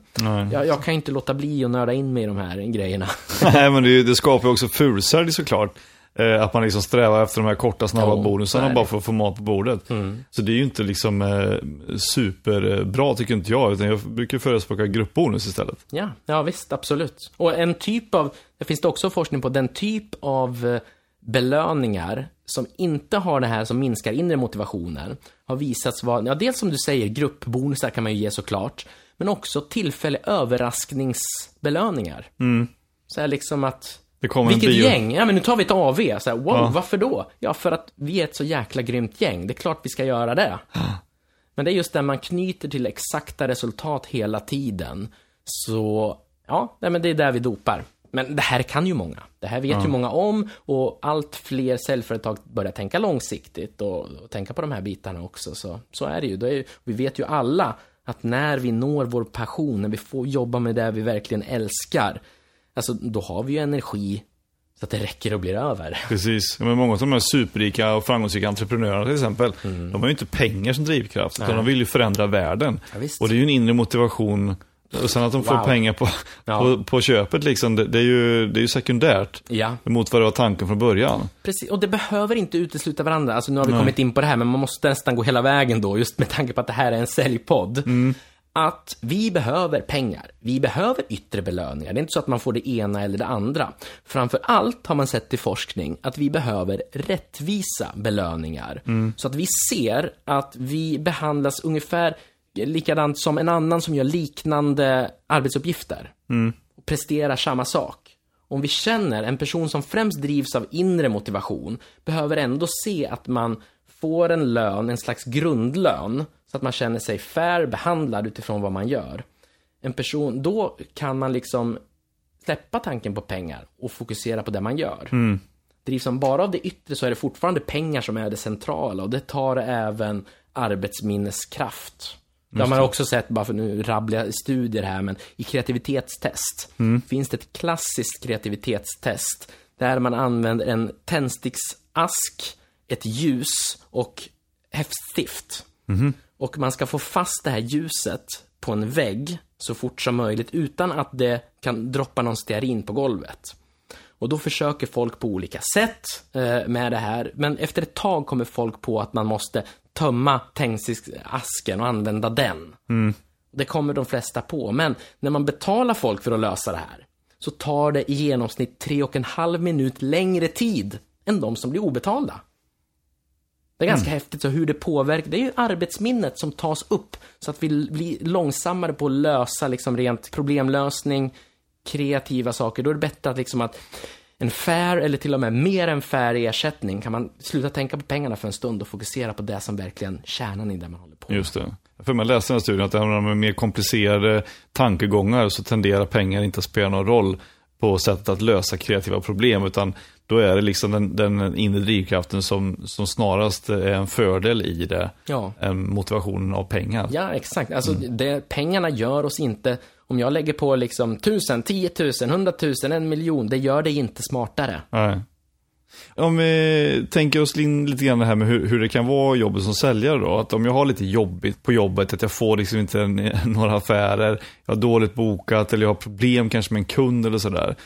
jag, jag kan inte låta bli att nörda in mig i de här grejerna. Nej, men det, det skapar ju också fulsälj såklart. Eh, att man liksom strävar efter de här korta snabba Ja, bonusarna bara för att få mat på bordet. Mm. Så det är ju inte liksom eh, superbra tycker inte jag, utan jag brukar förespråka gruppbonus istället. Ja, ja visst, absolut. Och en typ av, det finns det också forskning på, den typ av eh, belöningar som inte har det här som minskar inre motivationen har visats vara, ja dels som du säger, gruppbonusar kan man ju ge såklart, men också tillfälliga överraskningsbelöningar. Så här liksom att, Det kommer en vilket bio- gäng, ja men nu tar vi ett AV, så här, wow, Ja. varför då? Ja, för att vi är ett så jäkla grymt gäng, det är klart vi ska göra det. Men det är just där man knyter till exakta resultat hela tiden. Så, ja, men det är där vi dopar. Men det här kan ju många. Det här vet ju många om och allt fler säljföretag börjar tänka långsiktigt och, och tänka på de här bitarna också. Så, så är det ju. Det är, vi vet ju alla att när vi når vår passion, när vi får jobba med det vi verkligen älskar, alltså då har vi ju energi så att det räcker och blir över. Precis. Men många av de här superrika och framgångsrika entreprenörerna till exempel, de har ju inte pengar som drivkraft, utan Mm. Nej. de vill ju förändra världen. Ja, och det är ju en inre motivation. Och sen att de får Wow. pengar på, Ja. på, på köpet, liksom, det, det, är ju, det är ju sekundärt. Ja. Mot vad det var tanken från början. Precis, och det behöver inte utesluta varandra. Alltså nu har vi kommit in på det här, men man måste nästan gå hela vägen då, just med tanke på att det här är en säljpodd. Att vi behöver pengar. Vi behöver yttre belöningar. Det är inte så att man får det ena eller det andra. Framför allt har man sett i forskning att vi behöver rättvisa belöningar. Så att vi ser att vi behandlas ungefär likadant som en annan som gör liknande arbetsuppgifter. Och presterar samma sak. Om vi känner en person som främst drivs av inre motivation behöver ändå se att man får en lön, en slags grundlön, så att man känner sig fair behandlad utifrån vad man gör. En person, då kan man liksom släppa tanken på pengar och fokusera på det man gör. Drivs man bara av det yttre så är det fortfarande pengar som är det centrala och det tar även arbetsminneskraft. Det har man också sett, bara för nu rabblar jag studier här, men i kreativitetstest finns det ett klassiskt kreativitetstest där man använder en tändsticksask, ett ljus och häftstift. Och man ska få fast det här ljuset på en vägg så fort som möjligt utan att det kan droppa någon stearin på golvet. Och då försöker folk på olika sätt eh, med det här, men efter ett tag kommer folk på att man måste tömma tändsticksasken och använda den. Det kommer de flesta på, men när man betalar folk för att lösa det här så tar det i genomsnitt tre och en halv minut längre tid än de som blir obetalda. Det är ganska häftigt så hur det påverkar. Det är ju arbetsminnet som tas upp så att vi blir långsammare på att lösa liksom rent problemlösning, kreativa saker. Då är det bättre att liksom att en fair eller till och med mer än fair ersättning kan man sluta tänka på pengarna för en stund och fokusera på det som verkligen kärnan i det man håller på med. Just det. För man läste den här studien att även om är mer komplicerade tankegångar så tenderar pengar inte att spela någon roll på sättet att lösa kreativa problem, utan då är det liksom den, den inre drivkraften som, som snarast är en fördel i det, Ja. än motivationen av pengar. Ja, exakt. Alltså, det, pengarna gör oss inte, om jag lägger på liksom tusen, tio tusen, hundratusen, en miljon, det gör det inte smartare. Nej. Om vi tänker oss in lite grann det här med hur, hur det kan vara jobbet som säljare då. Att om jag har lite jobbigt på jobbet, att jag får liksom inte en, några affärer, jag har dåligt bokat eller jag har problem kanske med en kund eller sådär.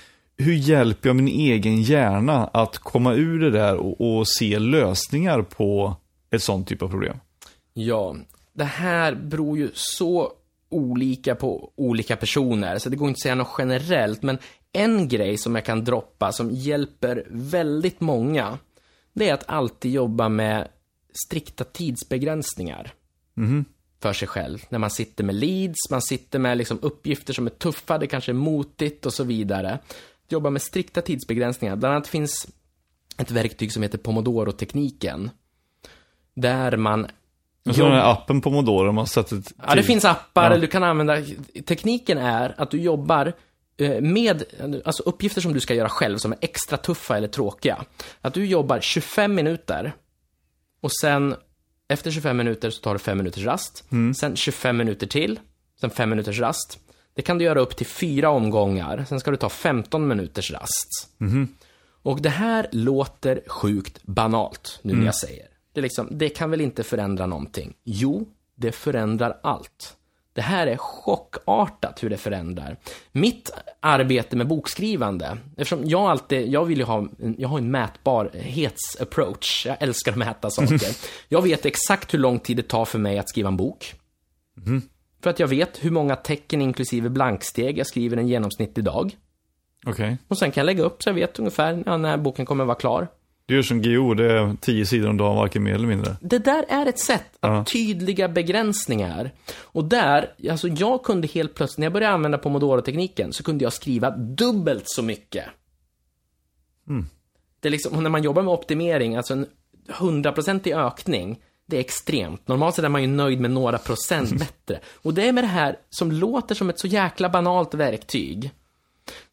Hur hjälper jag min egen hjärna att komma ur det där och, och se lösningar på ett sånt typ av problem? Ja, det här beror ju så olika på olika personer, så det går inte att säga något generellt, men en grej som jag kan droppa som hjälper väldigt många, det är att alltid jobba med strikta tidsbegränsningar för sig själv. När man sitter med leads, man sitter med liksom uppgifter som är tuffa, det kanske är motigt och så vidare. Jobba med strikta tidsbegränsningar. Bland annat finns ett verktyg som heter Pomodoro-tekniken. Där man Jag tror den här appen på Modoro, man sätter ett Ja, det tid- finns appar, Ja. du kan använda, tekniken är att du jobbar eh, med, alltså uppgifter som du ska göra själv som är extra tuffa eller tråkiga. Att du jobbar 25 minuter och sen efter 25 minuter så tar du 5 minuters rast. Sen 25 minuter till, sen 5 minuters rast. Det kan du göra upp till fyra omgångar, sen ska du ta 15 minuters rast. Och det här låter sjukt banalt, nu när jag säger. Det, liksom, det kan väl inte förändra någonting? Jo, det förändrar allt. Det här är chockartat hur det förändrar. Mitt arbete med bokskrivande, eftersom jag alltid, jag vill ju ha, jag har en mätbarhets-approach. Jag älskar att mäta saker. Jag vet exakt hur lång tid det tar för mig att skriva en bok. För att jag vet hur många tecken inklusive blanksteg jag skriver en genomsnittlig dag. Okej. Och sen kan jag lägga upp så jag vet ungefär när boken kommer vara klar. Du gör som GO, det är tio sidor om dagen, varken mer eller mindre. Det där är ett sätt att Ja. tydliga begränsningar. Och där, alltså jag kunde helt plötsligt, när jag började använda pomodoro-tekniken, så kunde jag skriva dubbelt så mycket. Det är liksom, när man jobbar med optimering, alltså en hundraprocentig ökning, det är extremt. Normalt sett är man ju nöjd med några procent bättre. Och det är med det här som låter som ett så jäkla banalt verktyg.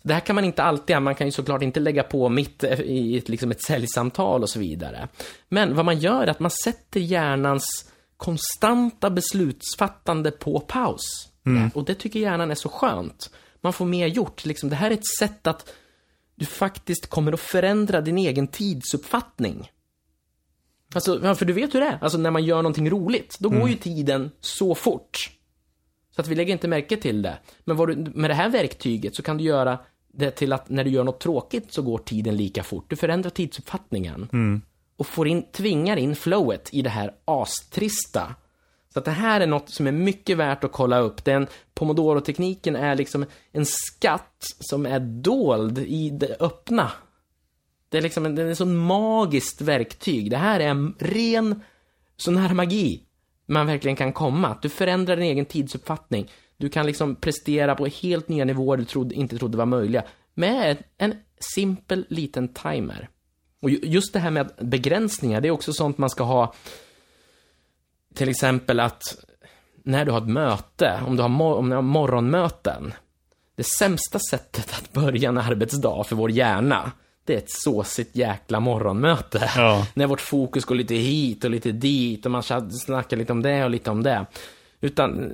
Det här kan man inte alltid, man kan ju såklart inte lägga på mitt i ett, liksom ett säljsamtal och så vidare. Men vad man gör är att man sätter hjärnans konstanta beslutsfattande på paus. Och det tycker hjärnan är så skönt. Man får mer gjort. Liksom, det här är ett sätt att du faktiskt kommer att förändra din egen tidsuppfattning. Alltså, för du vet hur det är. Alltså när man gör någonting roligt, då går ju tiden så fort. Så att vi lägger inte märke till det. Men du, med det här verktyget så kan du göra det till att när du gör något tråkigt så går tiden lika fort. Du förändrar tidsuppfattningen. Och får in, tvingar in flowet i det här astrista. Så att det här är något som är mycket värt att kolla upp. Den Pomodoro-tekniken är liksom en skatt som är dold i det öppna. Det är liksom en, det är ett sån magiskt verktyg. Det här är en ren, sån här magi man verkligen kan komma. Att du förändrar din egen tidsuppfattning. Du kan liksom prestera på helt nya nivåer du trodde, inte trodde var möjliga. Med en simpel liten timer. Och just det här med begränsningar, det är också sånt man ska ha. Till exempel att när du har ett möte, om du har, mor- om du har morgonmöten. Det sämsta sättet att börja en arbetsdag för vår hjärna, det är ett såsigt jäkla morgonmöte. Ja. När vårt fokus går lite hit och lite dit och man snackar lite om det och lite om det. Utan,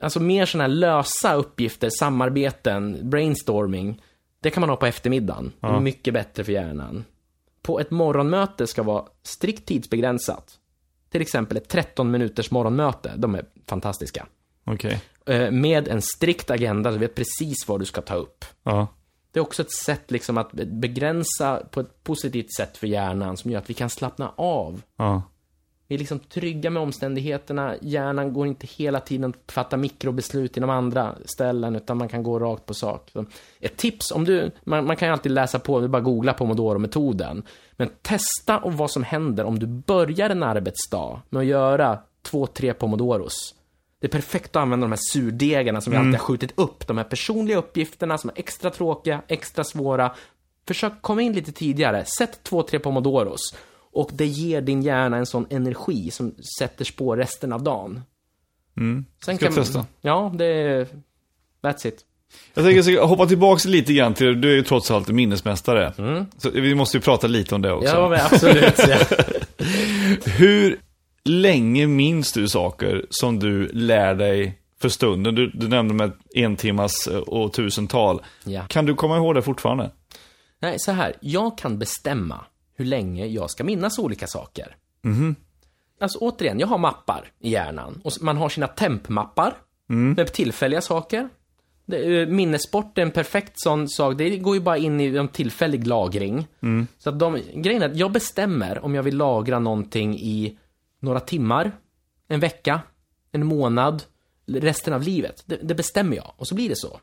alltså mer sådana här lösa uppgifter, samarbeten, brainstorming. Det kan man ha på eftermiddagen. Det är mycket bättre för hjärnan. På ett morgonmöte ska vara strikt tidsbegränsat. Till exempel ett 13 minuters morgonmöte. De är fantastiska. Okej. Eh, Med en strikt agenda, du vet precis vad du ska ta upp. Ja. Det är också ett sätt liksom att be- begränsa på ett positivt sätt för hjärnan som gör att vi kan slappna av. Ja. Vi är liksom trygga med omständigheterna. Hjärnan går inte hela tiden att fatta mikrobeslut inom andra ställen, utan man kan gå rakt på sak. Så ett tips, om du, man, man kan ju alltid läsa på, det bara googla pomodoro-metoden. Men testa vad som händer om du börjar en arbetsdag med att göra två, tre pomodoros. Det är perfekt att använda de här surdegarna som vi alltid har skjutit upp. De här personliga uppgifterna som är extra tråkiga, extra svåra. Försök komma in lite tidigare. Sätt två, tre pomodoros. Och det ger din hjärna en sån energi som sätter spår resten av dagen. Mm. Sen Ska jag testa? Ja, det är... That's it. Jag tänker ska hoppa tillbaka lite grann till, du är ju trots allt minnesmästare. Så vi måste ju prata lite om det också. Ja, men absolut. ja. Hur länge minns du saker som du lär dig för stunden? Du, du nämnde med en timmas eh, och tusental. Ja. Kan du komma ihåg det fortfarande? Nej, så här. Jag kan bestämma hur länge jag ska minnas olika saker. Alltså återigen, jag har mappar i hjärnan. Och man har sina tempmappar med tillfälliga saker. Eh, minnessport är en perfekt sån sak. Det går ju bara in i en tillfällig lagring. Så att de, grejen är att jag bestämmer om jag vill lagra någonting i några timmar, en vecka, en månad, resten av livet. Det, det bestämmer jag och så blir det så.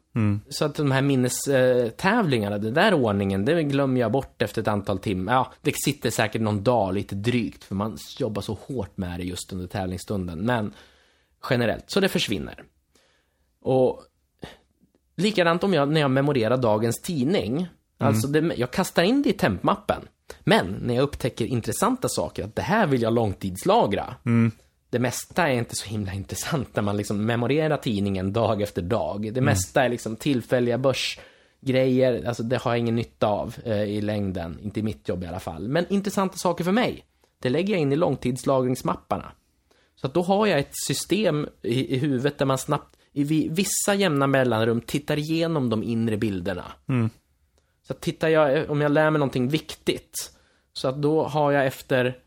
Så att de här minnestävlingarna, den där ordningen, det glömmer jag bort efter ett antal timmar. Ja, det sitter säkert någon dag lite drygt för man jobbar så hårt med det just under tävlingsstunden. Men generellt, så det försvinner. Och likadant om jag, när jag memorerar dagens tidning. Alltså, det, jag kastar in det i tempmappen. Men när jag upptäcker intressanta saker, att det här vill jag långtidslagra. Det mesta är inte så himla intressant när man liksom memorerar tidningen dag efter dag. Det mesta är liksom tillfälliga börsgrejer, alltså det har jag ingen nytta av eh, i längden. Inte i mitt jobb i alla fall. Men intressanta saker för mig, det lägger jag in i långtidslagringsmapparna. Så att då har jag ett system i, i huvudet där man snabbt, i vi- vissa jämna mellanrum, tittar igenom de inre bilderna. Så att tittar jag, om jag lär mig någonting viktigt, så att då har jag efter,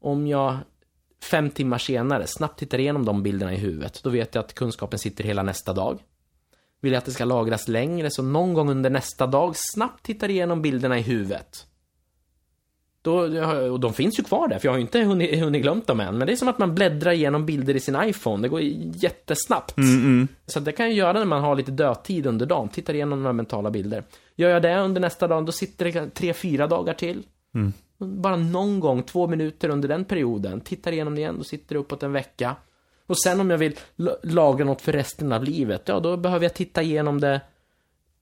om jag fem timmar senare snabbt tittar igenom de bilderna i huvudet, då vet jag att kunskapen sitter hela nästa dag. Vill jag att det ska lagras längre, så någon gång under nästa dag snabbt tittar igenom bilderna i huvudet. Då, och de finns ju kvar där, för jag har ju inte hunnit, hunnit glömt dem än. Men det är som att man bläddrar igenom bilder i sin iPhone. Det går jättesnabbt. Så det kan jag göra när man har lite dödtid under dagen. Tittar igenom några mentala bilder. Gör jag det under nästa dag, då sitter det tre, fyra dagar till. Bara någon gång, två minuter under den perioden. Tittar igenom det igen, då sitter det uppåt en vecka. Och sen om jag vill la- lagra något för resten av livet, ja då behöver jag titta igenom det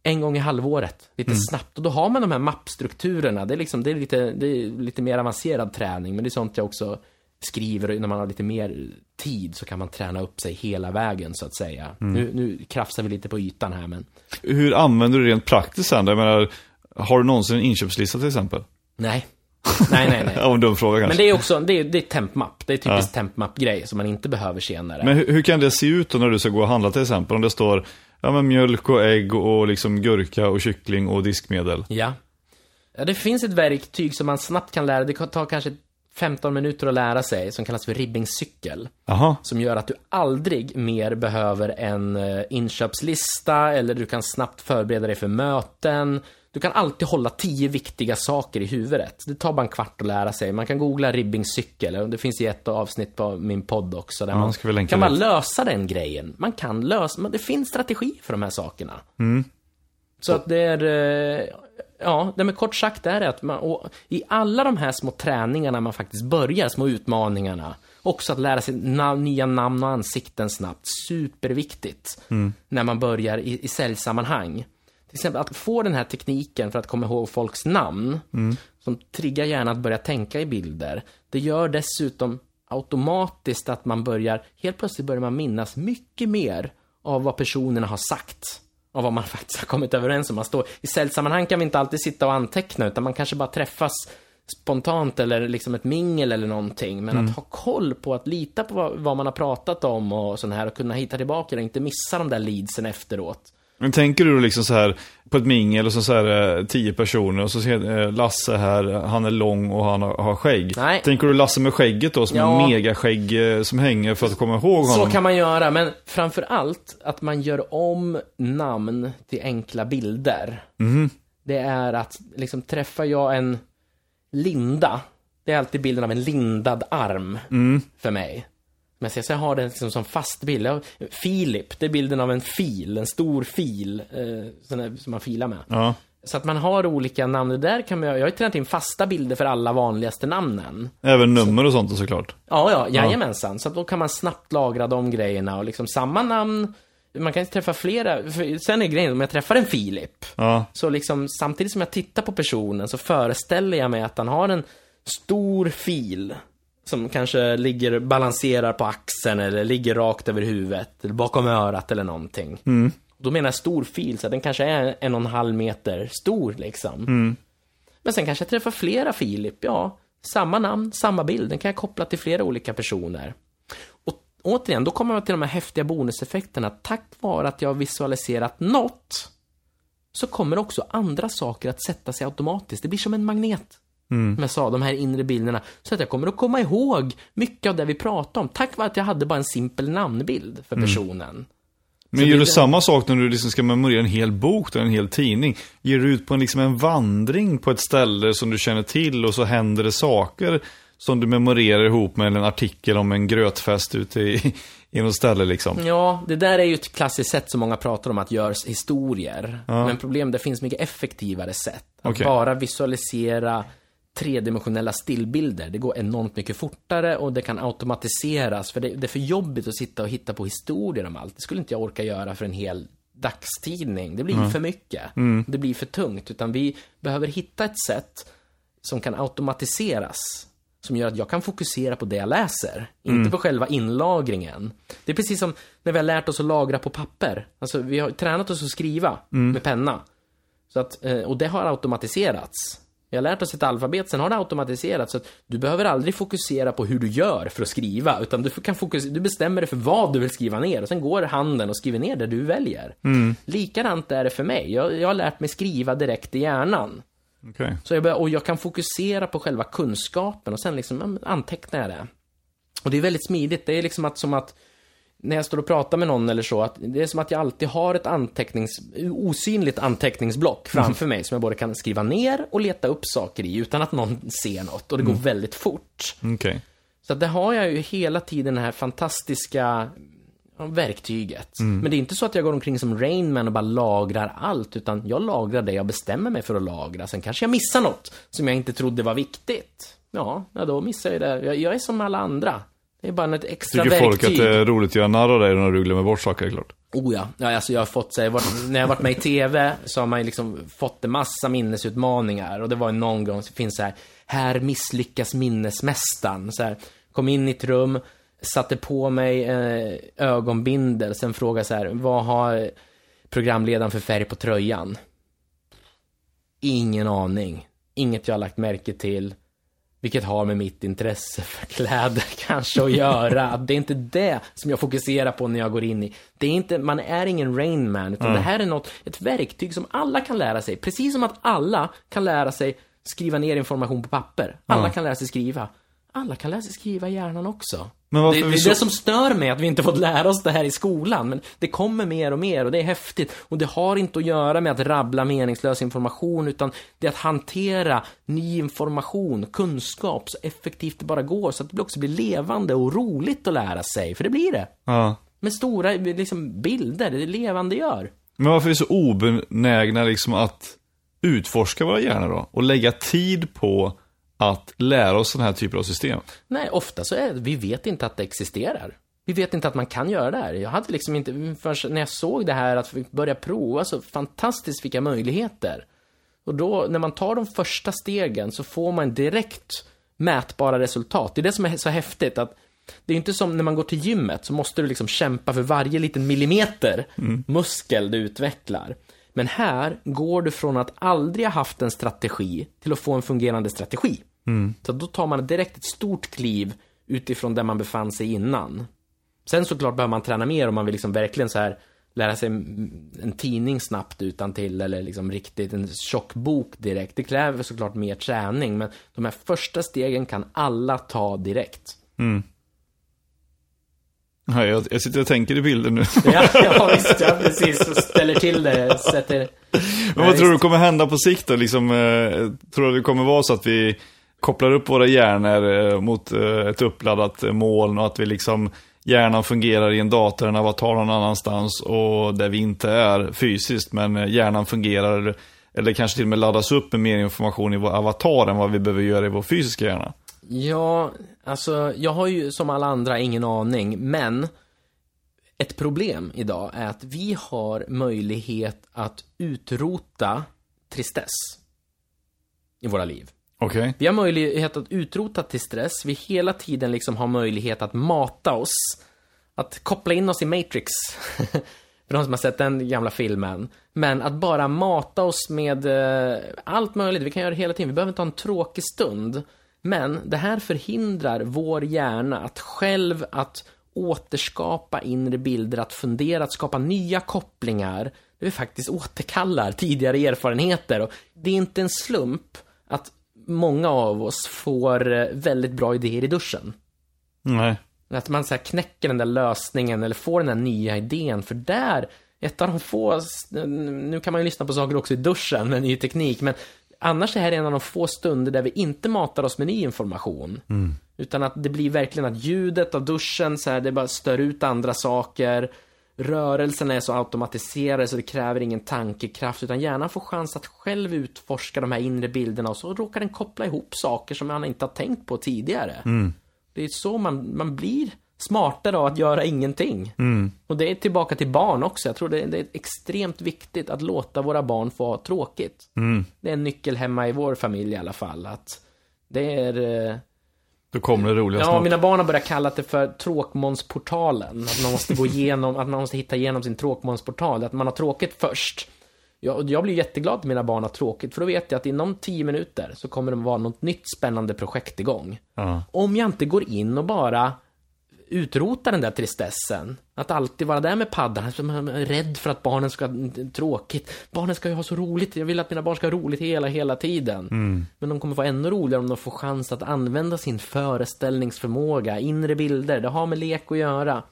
en gång i halvåret, lite snabbt. Och då har man de här mappstrukturerna. Det är, liksom, det, är lite, det är lite mer avancerad träning, men det är sånt jag också skriver. Och när man har lite mer tid så kan man träna upp sig hela vägen, så att säga. Nu, nu krafsar vi lite på ytan här, men Hur använder du det rent praktiskt sen? Jag menar, har du någonsin en inköpslista till exempel? nej. Nej, nej, nej. En dum fråga Men kanske. det är också, det är, det är tempmapp. Det är typiskt Ja. tempmapp-grej som man inte behöver senare. Men hur, hur kan det se ut då när du ska gå och handla till exempel? Om det står ja, men mjölk och ägg och liksom gurka och kyckling och diskmedel. Ja. ja. Det finns ett verktyg som man snabbt kan lära Det tar kanske 15 minuter att lära sig, som kallas för ribbingcykel. Jaha, Som gör att du aldrig mer behöver en eh, inköpslista, eller du kan snabbt förbereda dig för möten. Du kan alltid hålla tio viktiga saker i huvudet. Det tar bara en kvart att lära sig. Man kan googla ribbingcykel, det finns i ett avsnitt på min podd också, där man vi länka kan bara dit. lösa den grejen. Man kan lösa, men det finns strategi för de här sakerna. Mm. Så att det är, eh, ja, det med kort sagt är det att man, i alla de här små träningarna man faktiskt börjar, små utmaningarna, också att lära sig na- nya namn och ansikten snabbt, superviktigt. När man börjar i, i säljsammanhang. Till exempel att få den här tekniken för att komma ihåg folks namn, som triggar hjärnan att börja tänka i bilder. Det gör dessutom automatiskt att man börjar, helt plötsligt börjar man minnas mycket mer av vad personerna har sagt. Av vad man faktiskt har kommit överens om. Man står, I säljsammanhang kan vi inte alltid sitta och anteckna, utan man kanske bara träffas spontant eller liksom ett mingel eller någonting. Men att ha koll på att lita på vad, vad man har pratat om och sån här och kunna hitta tillbaka och inte missa de där leadsen efteråt. men tänker du liksom så här på ett mingel och så, så här eh, tio personer och så ser eh, Lasse här, han är lång och han har, har skägg. Nej. Tänker du Lasse med skägget då som Ja. en megaskägg eh, som hänger för att komma ihåg honom? Så kan man göra, men framför allt att man gör om namn till enkla bilder. Det är att, liksom, träffar jag en Linda, det är alltid bilden av en lindad arm för mig. Men så jag har den liksom som fast bild. Filip, det är bilden av en fil, en stor fil, eh, där, som man filar med. Ja. Så att man har olika namn. Det där kan man, jag har ju tränat in fasta bilder för alla vanligaste namnen. Även nummer och sånt såklart. Ja, ja, jajamensan. Så att då kan man snabbt lagra de grejerna och liksom samma namn. Man kan ju träffa flera. Sen är grejen, om jag träffar en Filip, Ja. så liksom samtidigt som jag tittar på personen så föreställer jag mig att han har en stor fil som kanske ligger, balanserar på axeln eller ligger rakt över huvudet eller bakom örat eller någonting. Då menar jag stor fil, så den kanske är en och en halv meter stor liksom. Men sen kanske jag träffar flera Filip, ja. Samma namn, samma bild, den kan jag koppla till flera olika personer. Och återigen, då kommer man till de här häftiga bonuseffekterna. Tack vare att jag har visualiserat något, så kommer också andra saker att sätta sig automatiskt. Det blir som en magnet. Som jag sa, de här inre bilderna. Så att jag kommer att komma ihåg mycket av det vi pratade om. Tack vare att jag hade bara en simpel namnbild för personen. Men Så gör det- du samma sak när du liksom ska memorera en hel bok eller en hel tidning? Ger du ut på en, liksom en vandring på ett ställe som du känner till och så händer det saker som du memorerar ihop med en artikel om en grötfest ute i, i något ställe liksom? Ja, det där är ju ett klassiskt sätt som många pratar om att göra historier. Men problemet, det finns mycket effektivare sätt. Att Okej. bara visualisera tredimensionella stillbilder. Det går enormt mycket fortare och det kan automatiseras. För det, det är för jobbigt att sitta och hitta på historier om allt. Det skulle inte jag orka göra för en hel dagstidning. Det blir för mycket. Det blir för tungt. Utan vi behöver hitta ett sätt som kan automatiseras. Som gör att jag kan fokusera på det jag läser, inte på själva inlagringen. Det är precis som när vi har lärt oss att lagra på papper. Alltså, vi har tränat oss att skriva med penna. Så att, eh, och det har automatiserats. Vi har lärt oss ett alfabet, sen har det automatiserats. Så att du behöver aldrig fokusera på hur du gör för att skriva, utan du, kan fokusera, du bestämmer dig för vad du vill skriva ner och sen går handen och skriver ner det du väljer. Likadant är det för mig. Jag, jag har lärt mig skriva direkt i hjärnan. Okej. Så jag börjar, och jag kan fokusera på själva kunskapen och sen liksom antecknar jag det. Och det är väldigt smidigt. Det är liksom att, som att när jag står och pratar med någon eller så, att det är som att jag alltid har ett antecknings, osynligt anteckningsblock framför mig som jag både kan skriva ner och leta upp saker i utan att någon ser något och det går väldigt fort. Okej. Så att det har jag ju hela tiden det här fantastiska verktyget. Men det är inte så att jag går omkring som Rainman och bara lagrar allt, utan jag lagrar det jag bestämmer mig för att lagra. Sen kanske jag missar något som jag inte trodde var viktigt. Ja, ja då missar jag det. Jag, jag är som alla andra. Det är bara ett extra Tycker verktyg. folk att det är roligt att göra narr av dig när du glömmer bort saker, klart. Oh ja. ja alltså jag har fått, så här, när jag har varit med i TV så har man liksom fått en massa minnesutmaningar. Och det var ju någon gång, så finns så här, här misslyckas minnesmästaren. Så här, kom in i ett rum, satte på mig eh, ögonbindel, sen frågade så här, vad har programledaren för färg på tröjan? Ingen aning. Inget jag har lagt märke till. Vilket har med mitt intresse för kläder kanske att göra. Det är inte det som jag fokuserar på när jag går in i. Det är inte, man är ingen Rain Man, utan det här är något, ett verktyg som alla kan lära sig. Precis som att alla kan lära sig skriva ner information på papper. Alla kan lära sig skriva. Alla kan sig skriva i hjärnan också. Men Det, varför det är så... det som stör mig, att vi inte fått lära oss det här i skolan. Men det kommer mer och mer och det är häftigt. Och det har inte att göra med att rabbla meningslös information, utan det är att hantera ny information, kunskap, så effektivt det bara går. Så att det också blir levande och roligt att lära sig, för det blir det. Ja. Med stora liksom, bilder, det levande gör. Men varför är vi så obenägna liksom att utforska våra hjärnor då? Och lägga tid på att lära oss den här typen av system? Nej, ofta så är det, vi vet inte att det existerar. Vi vet inte att man kan göra det här. Jag hade liksom inte, förrän när jag såg det här, att börja prova, så fantastiskt vilka möjligheter. Och då, när man tar de första stegen, så får man direkt mätbara resultat. Det är det som är så häftigt, att det är inte som när man går till gymmet, så måste du liksom kämpa för varje liten millimeter muskel du utvecklar. Men här går du från att aldrig ha haft en strategi till att få en fungerande strategi. Så då tar man direkt ett stort kliv utifrån där man befann sig innan. Sen såklart behöver man träna mer om man vill liksom verkligen så här lära sig en tidning snabbt utan till eller liksom riktigt en tjock bok direkt. Det kräver såklart mer träning, men de här första stegen kan alla ta direkt. Ja, jag, jag sitter och tänker i bilden nu. Ja, ja visst, ja precis. Och ställer till det, sätter... Men vad tror du kommer hända på sikt då? Liksom, eh, tror du det kommer vara så att vi kopplar upp våra hjärnor eh, mot eh, ett uppladdat eh, moln och att vi liksom hjärnan fungerar i en dator, en avatar någon annanstans och där vi inte är fysiskt, men eh, hjärnan fungerar eller kanske till och med laddas upp med mer information i vår avatar än vad vi behöver göra i vår fysiska hjärna. Ja, alltså jag har ju som alla andra ingen aning, men ett problem idag är att vi har möjlighet att utrota tristess i våra liv. Okej. Vi har möjlighet att utrota tristess, vi hela tiden liksom har möjlighet att mata oss, att koppla in oss i Matrix. För de som har sett den gamla filmen. Men att bara mata oss med eh, allt möjligt, vi kan göra det hela tiden, vi behöver inte ha en tråkig stund. Men det här förhindrar vår hjärna att själv att återskapa inre bilder, att fundera, att skapa nya kopplingar. Där vi faktiskt återkallar tidigare erfarenheter. Och det är inte en slump att många av oss får eh, väldigt bra idéer i duschen. Nej. Att man så här knäcker den där lösningen eller får den där nya idén. För där, ett av de få, nu kan man ju lyssna på saker också i duschen med ny teknik, men annars är det här en av de få stunder där vi inte matar oss med ny information. Utan att det blir verkligen att ljudet av duschen, så här, det bara stör ut andra saker. Rörelserna är så automatiserade så det kräver ingen tankekraft, utan hjärnan får chans att själv utforska de här inre bilderna och så råkar den koppla ihop saker som man inte har tänkt på tidigare. Det är så man, man blir smartare av att göra ingenting. Och det är tillbaka till barn också. Jag tror det, det är extremt viktigt att låta våra barn få ha tråkigt. Det är en nyckel hemma i vår familj i alla fall. Att det är... eh, Då kommer det roliga Ja, snart. mina barn har börjat kalla det för tråkmånsportalen. Att man måste gå igenom, att man måste hitta igenom sin tråkmånsportal. Att man har tråkigt först. Jag, jag blir jätteglad att mina barn har tråkigt, för då vet jag att inom 10 minuter så kommer det vara något nytt spännande projekt igång. Ja. Om jag inte går in och bara utrota den där tristessen. Att alltid vara där med paddan. Alltså, man är rädd för att barnen ska ha tråkigt. Barnen ska ju ha så roligt. Jag vill att mina barn ska ha roligt hela, hela tiden. Men de kommer få ännu roligare om de får chans att använda sin föreställningsförmåga, inre bilder. Det har med lek att göra.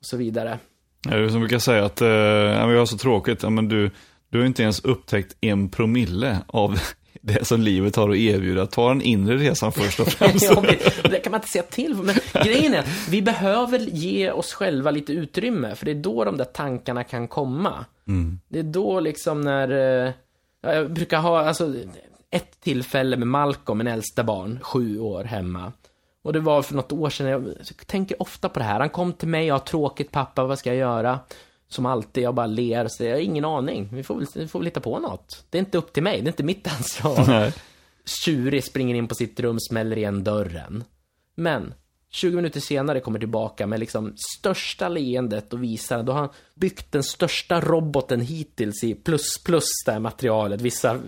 Och så vidare. Ja, det är som brukar säga att eh, vi har så tråkigt, ja, men du, du har inte ens upptäckt en promille av det som livet har att erbjuda. Ta den inre resan först och främst. Ja, det kan man inte säga till Men grejen är att vi behöver ge oss själva lite utrymme, för det är då de där tankarna kan komma. Det är då liksom när, eh, ja, jag brukar ha, alltså, ett tillfälle med Malcolm, min äldsta barn, sju år hemma. Och det var för något år sedan, jag tänker ofta på det här. Han kom till mig, jag har tråkigt pappa, vad ska jag göra? Som alltid, jag bara ler och säger, jag har ingen aning. Vi får, väl, vi får väl hitta på något. Det är inte upp till mig, det är inte mitt ansvar. Tjurig springer in på sitt rum, smäller igen dörren. Men 20 minuter senare kommer tillbaka med liksom största leendet och visar, då har han byggt den största roboten hittills i plus plus det här materialet. Vissa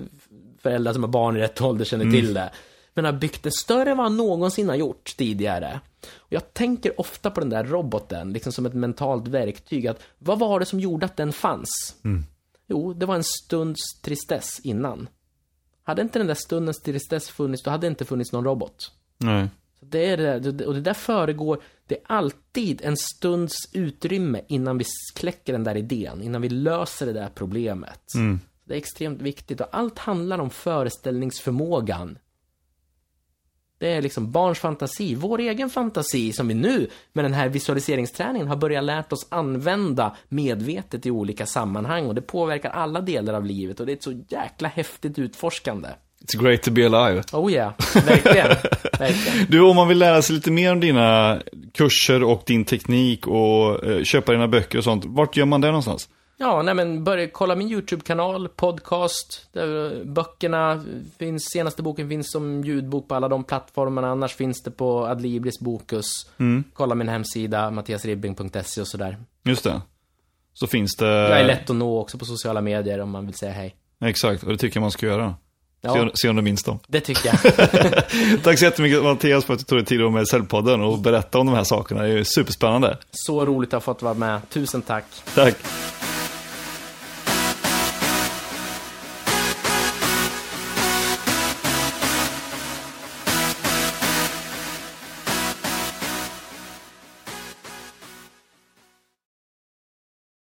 föräldrar som har barn i rätt ålder känner till det. Men har byggt den större än vad han någonsin har gjort tidigare. Och jag tänker ofta på den där roboten, liksom som ett mentalt verktyg. Att vad var det som gjorde att den fanns? Jo, det var en stunds tristess innan. Hade inte den där stundens tristess funnits, då hade det inte funnits någon robot. Nej. Så Det är det, där- och det där föregår, det är alltid en stunds utrymme innan vi kläcker den där idén, innan vi löser det där problemet. Det är extremt viktigt och allt handlar om föreställningsförmågan. Det är liksom barns fantasi, vår egen fantasi som vi nu med den här visualiseringsträningen har börjat lärt oss använda medvetet i olika sammanhang och det påverkar alla delar av livet och det är ett så jäkla häftigt utforskande. It's great to be alive. Oh ja, verkligen. verkligen. Du, om man vill lära sig lite mer om dina kurser och din teknik och eh, köpa dina böcker och sånt, vart gör man det någonstans? Ja, nej men börja kolla min YouTube-kanal, podcast, där böckerna finns, senaste boken finns som ljudbok på alla de plattformarna, annars finns det på Adlibris Bokus. Kolla min hemsida, mattiasribbing.se och sådär. Just det. Så finns det... Jag är lätt att nå också på sociala medier om man vill säga hej. Exakt, och det tycker jag man ska göra. Ja, se om du minns dem. det tycker jag. Tack så jättemycket Mattias för att du tog dig tid att med i Cellpodden och berätta om de här sakerna. Det är ju superspännande. Så roligt att ha fått vara med. Tusen tack. Tack.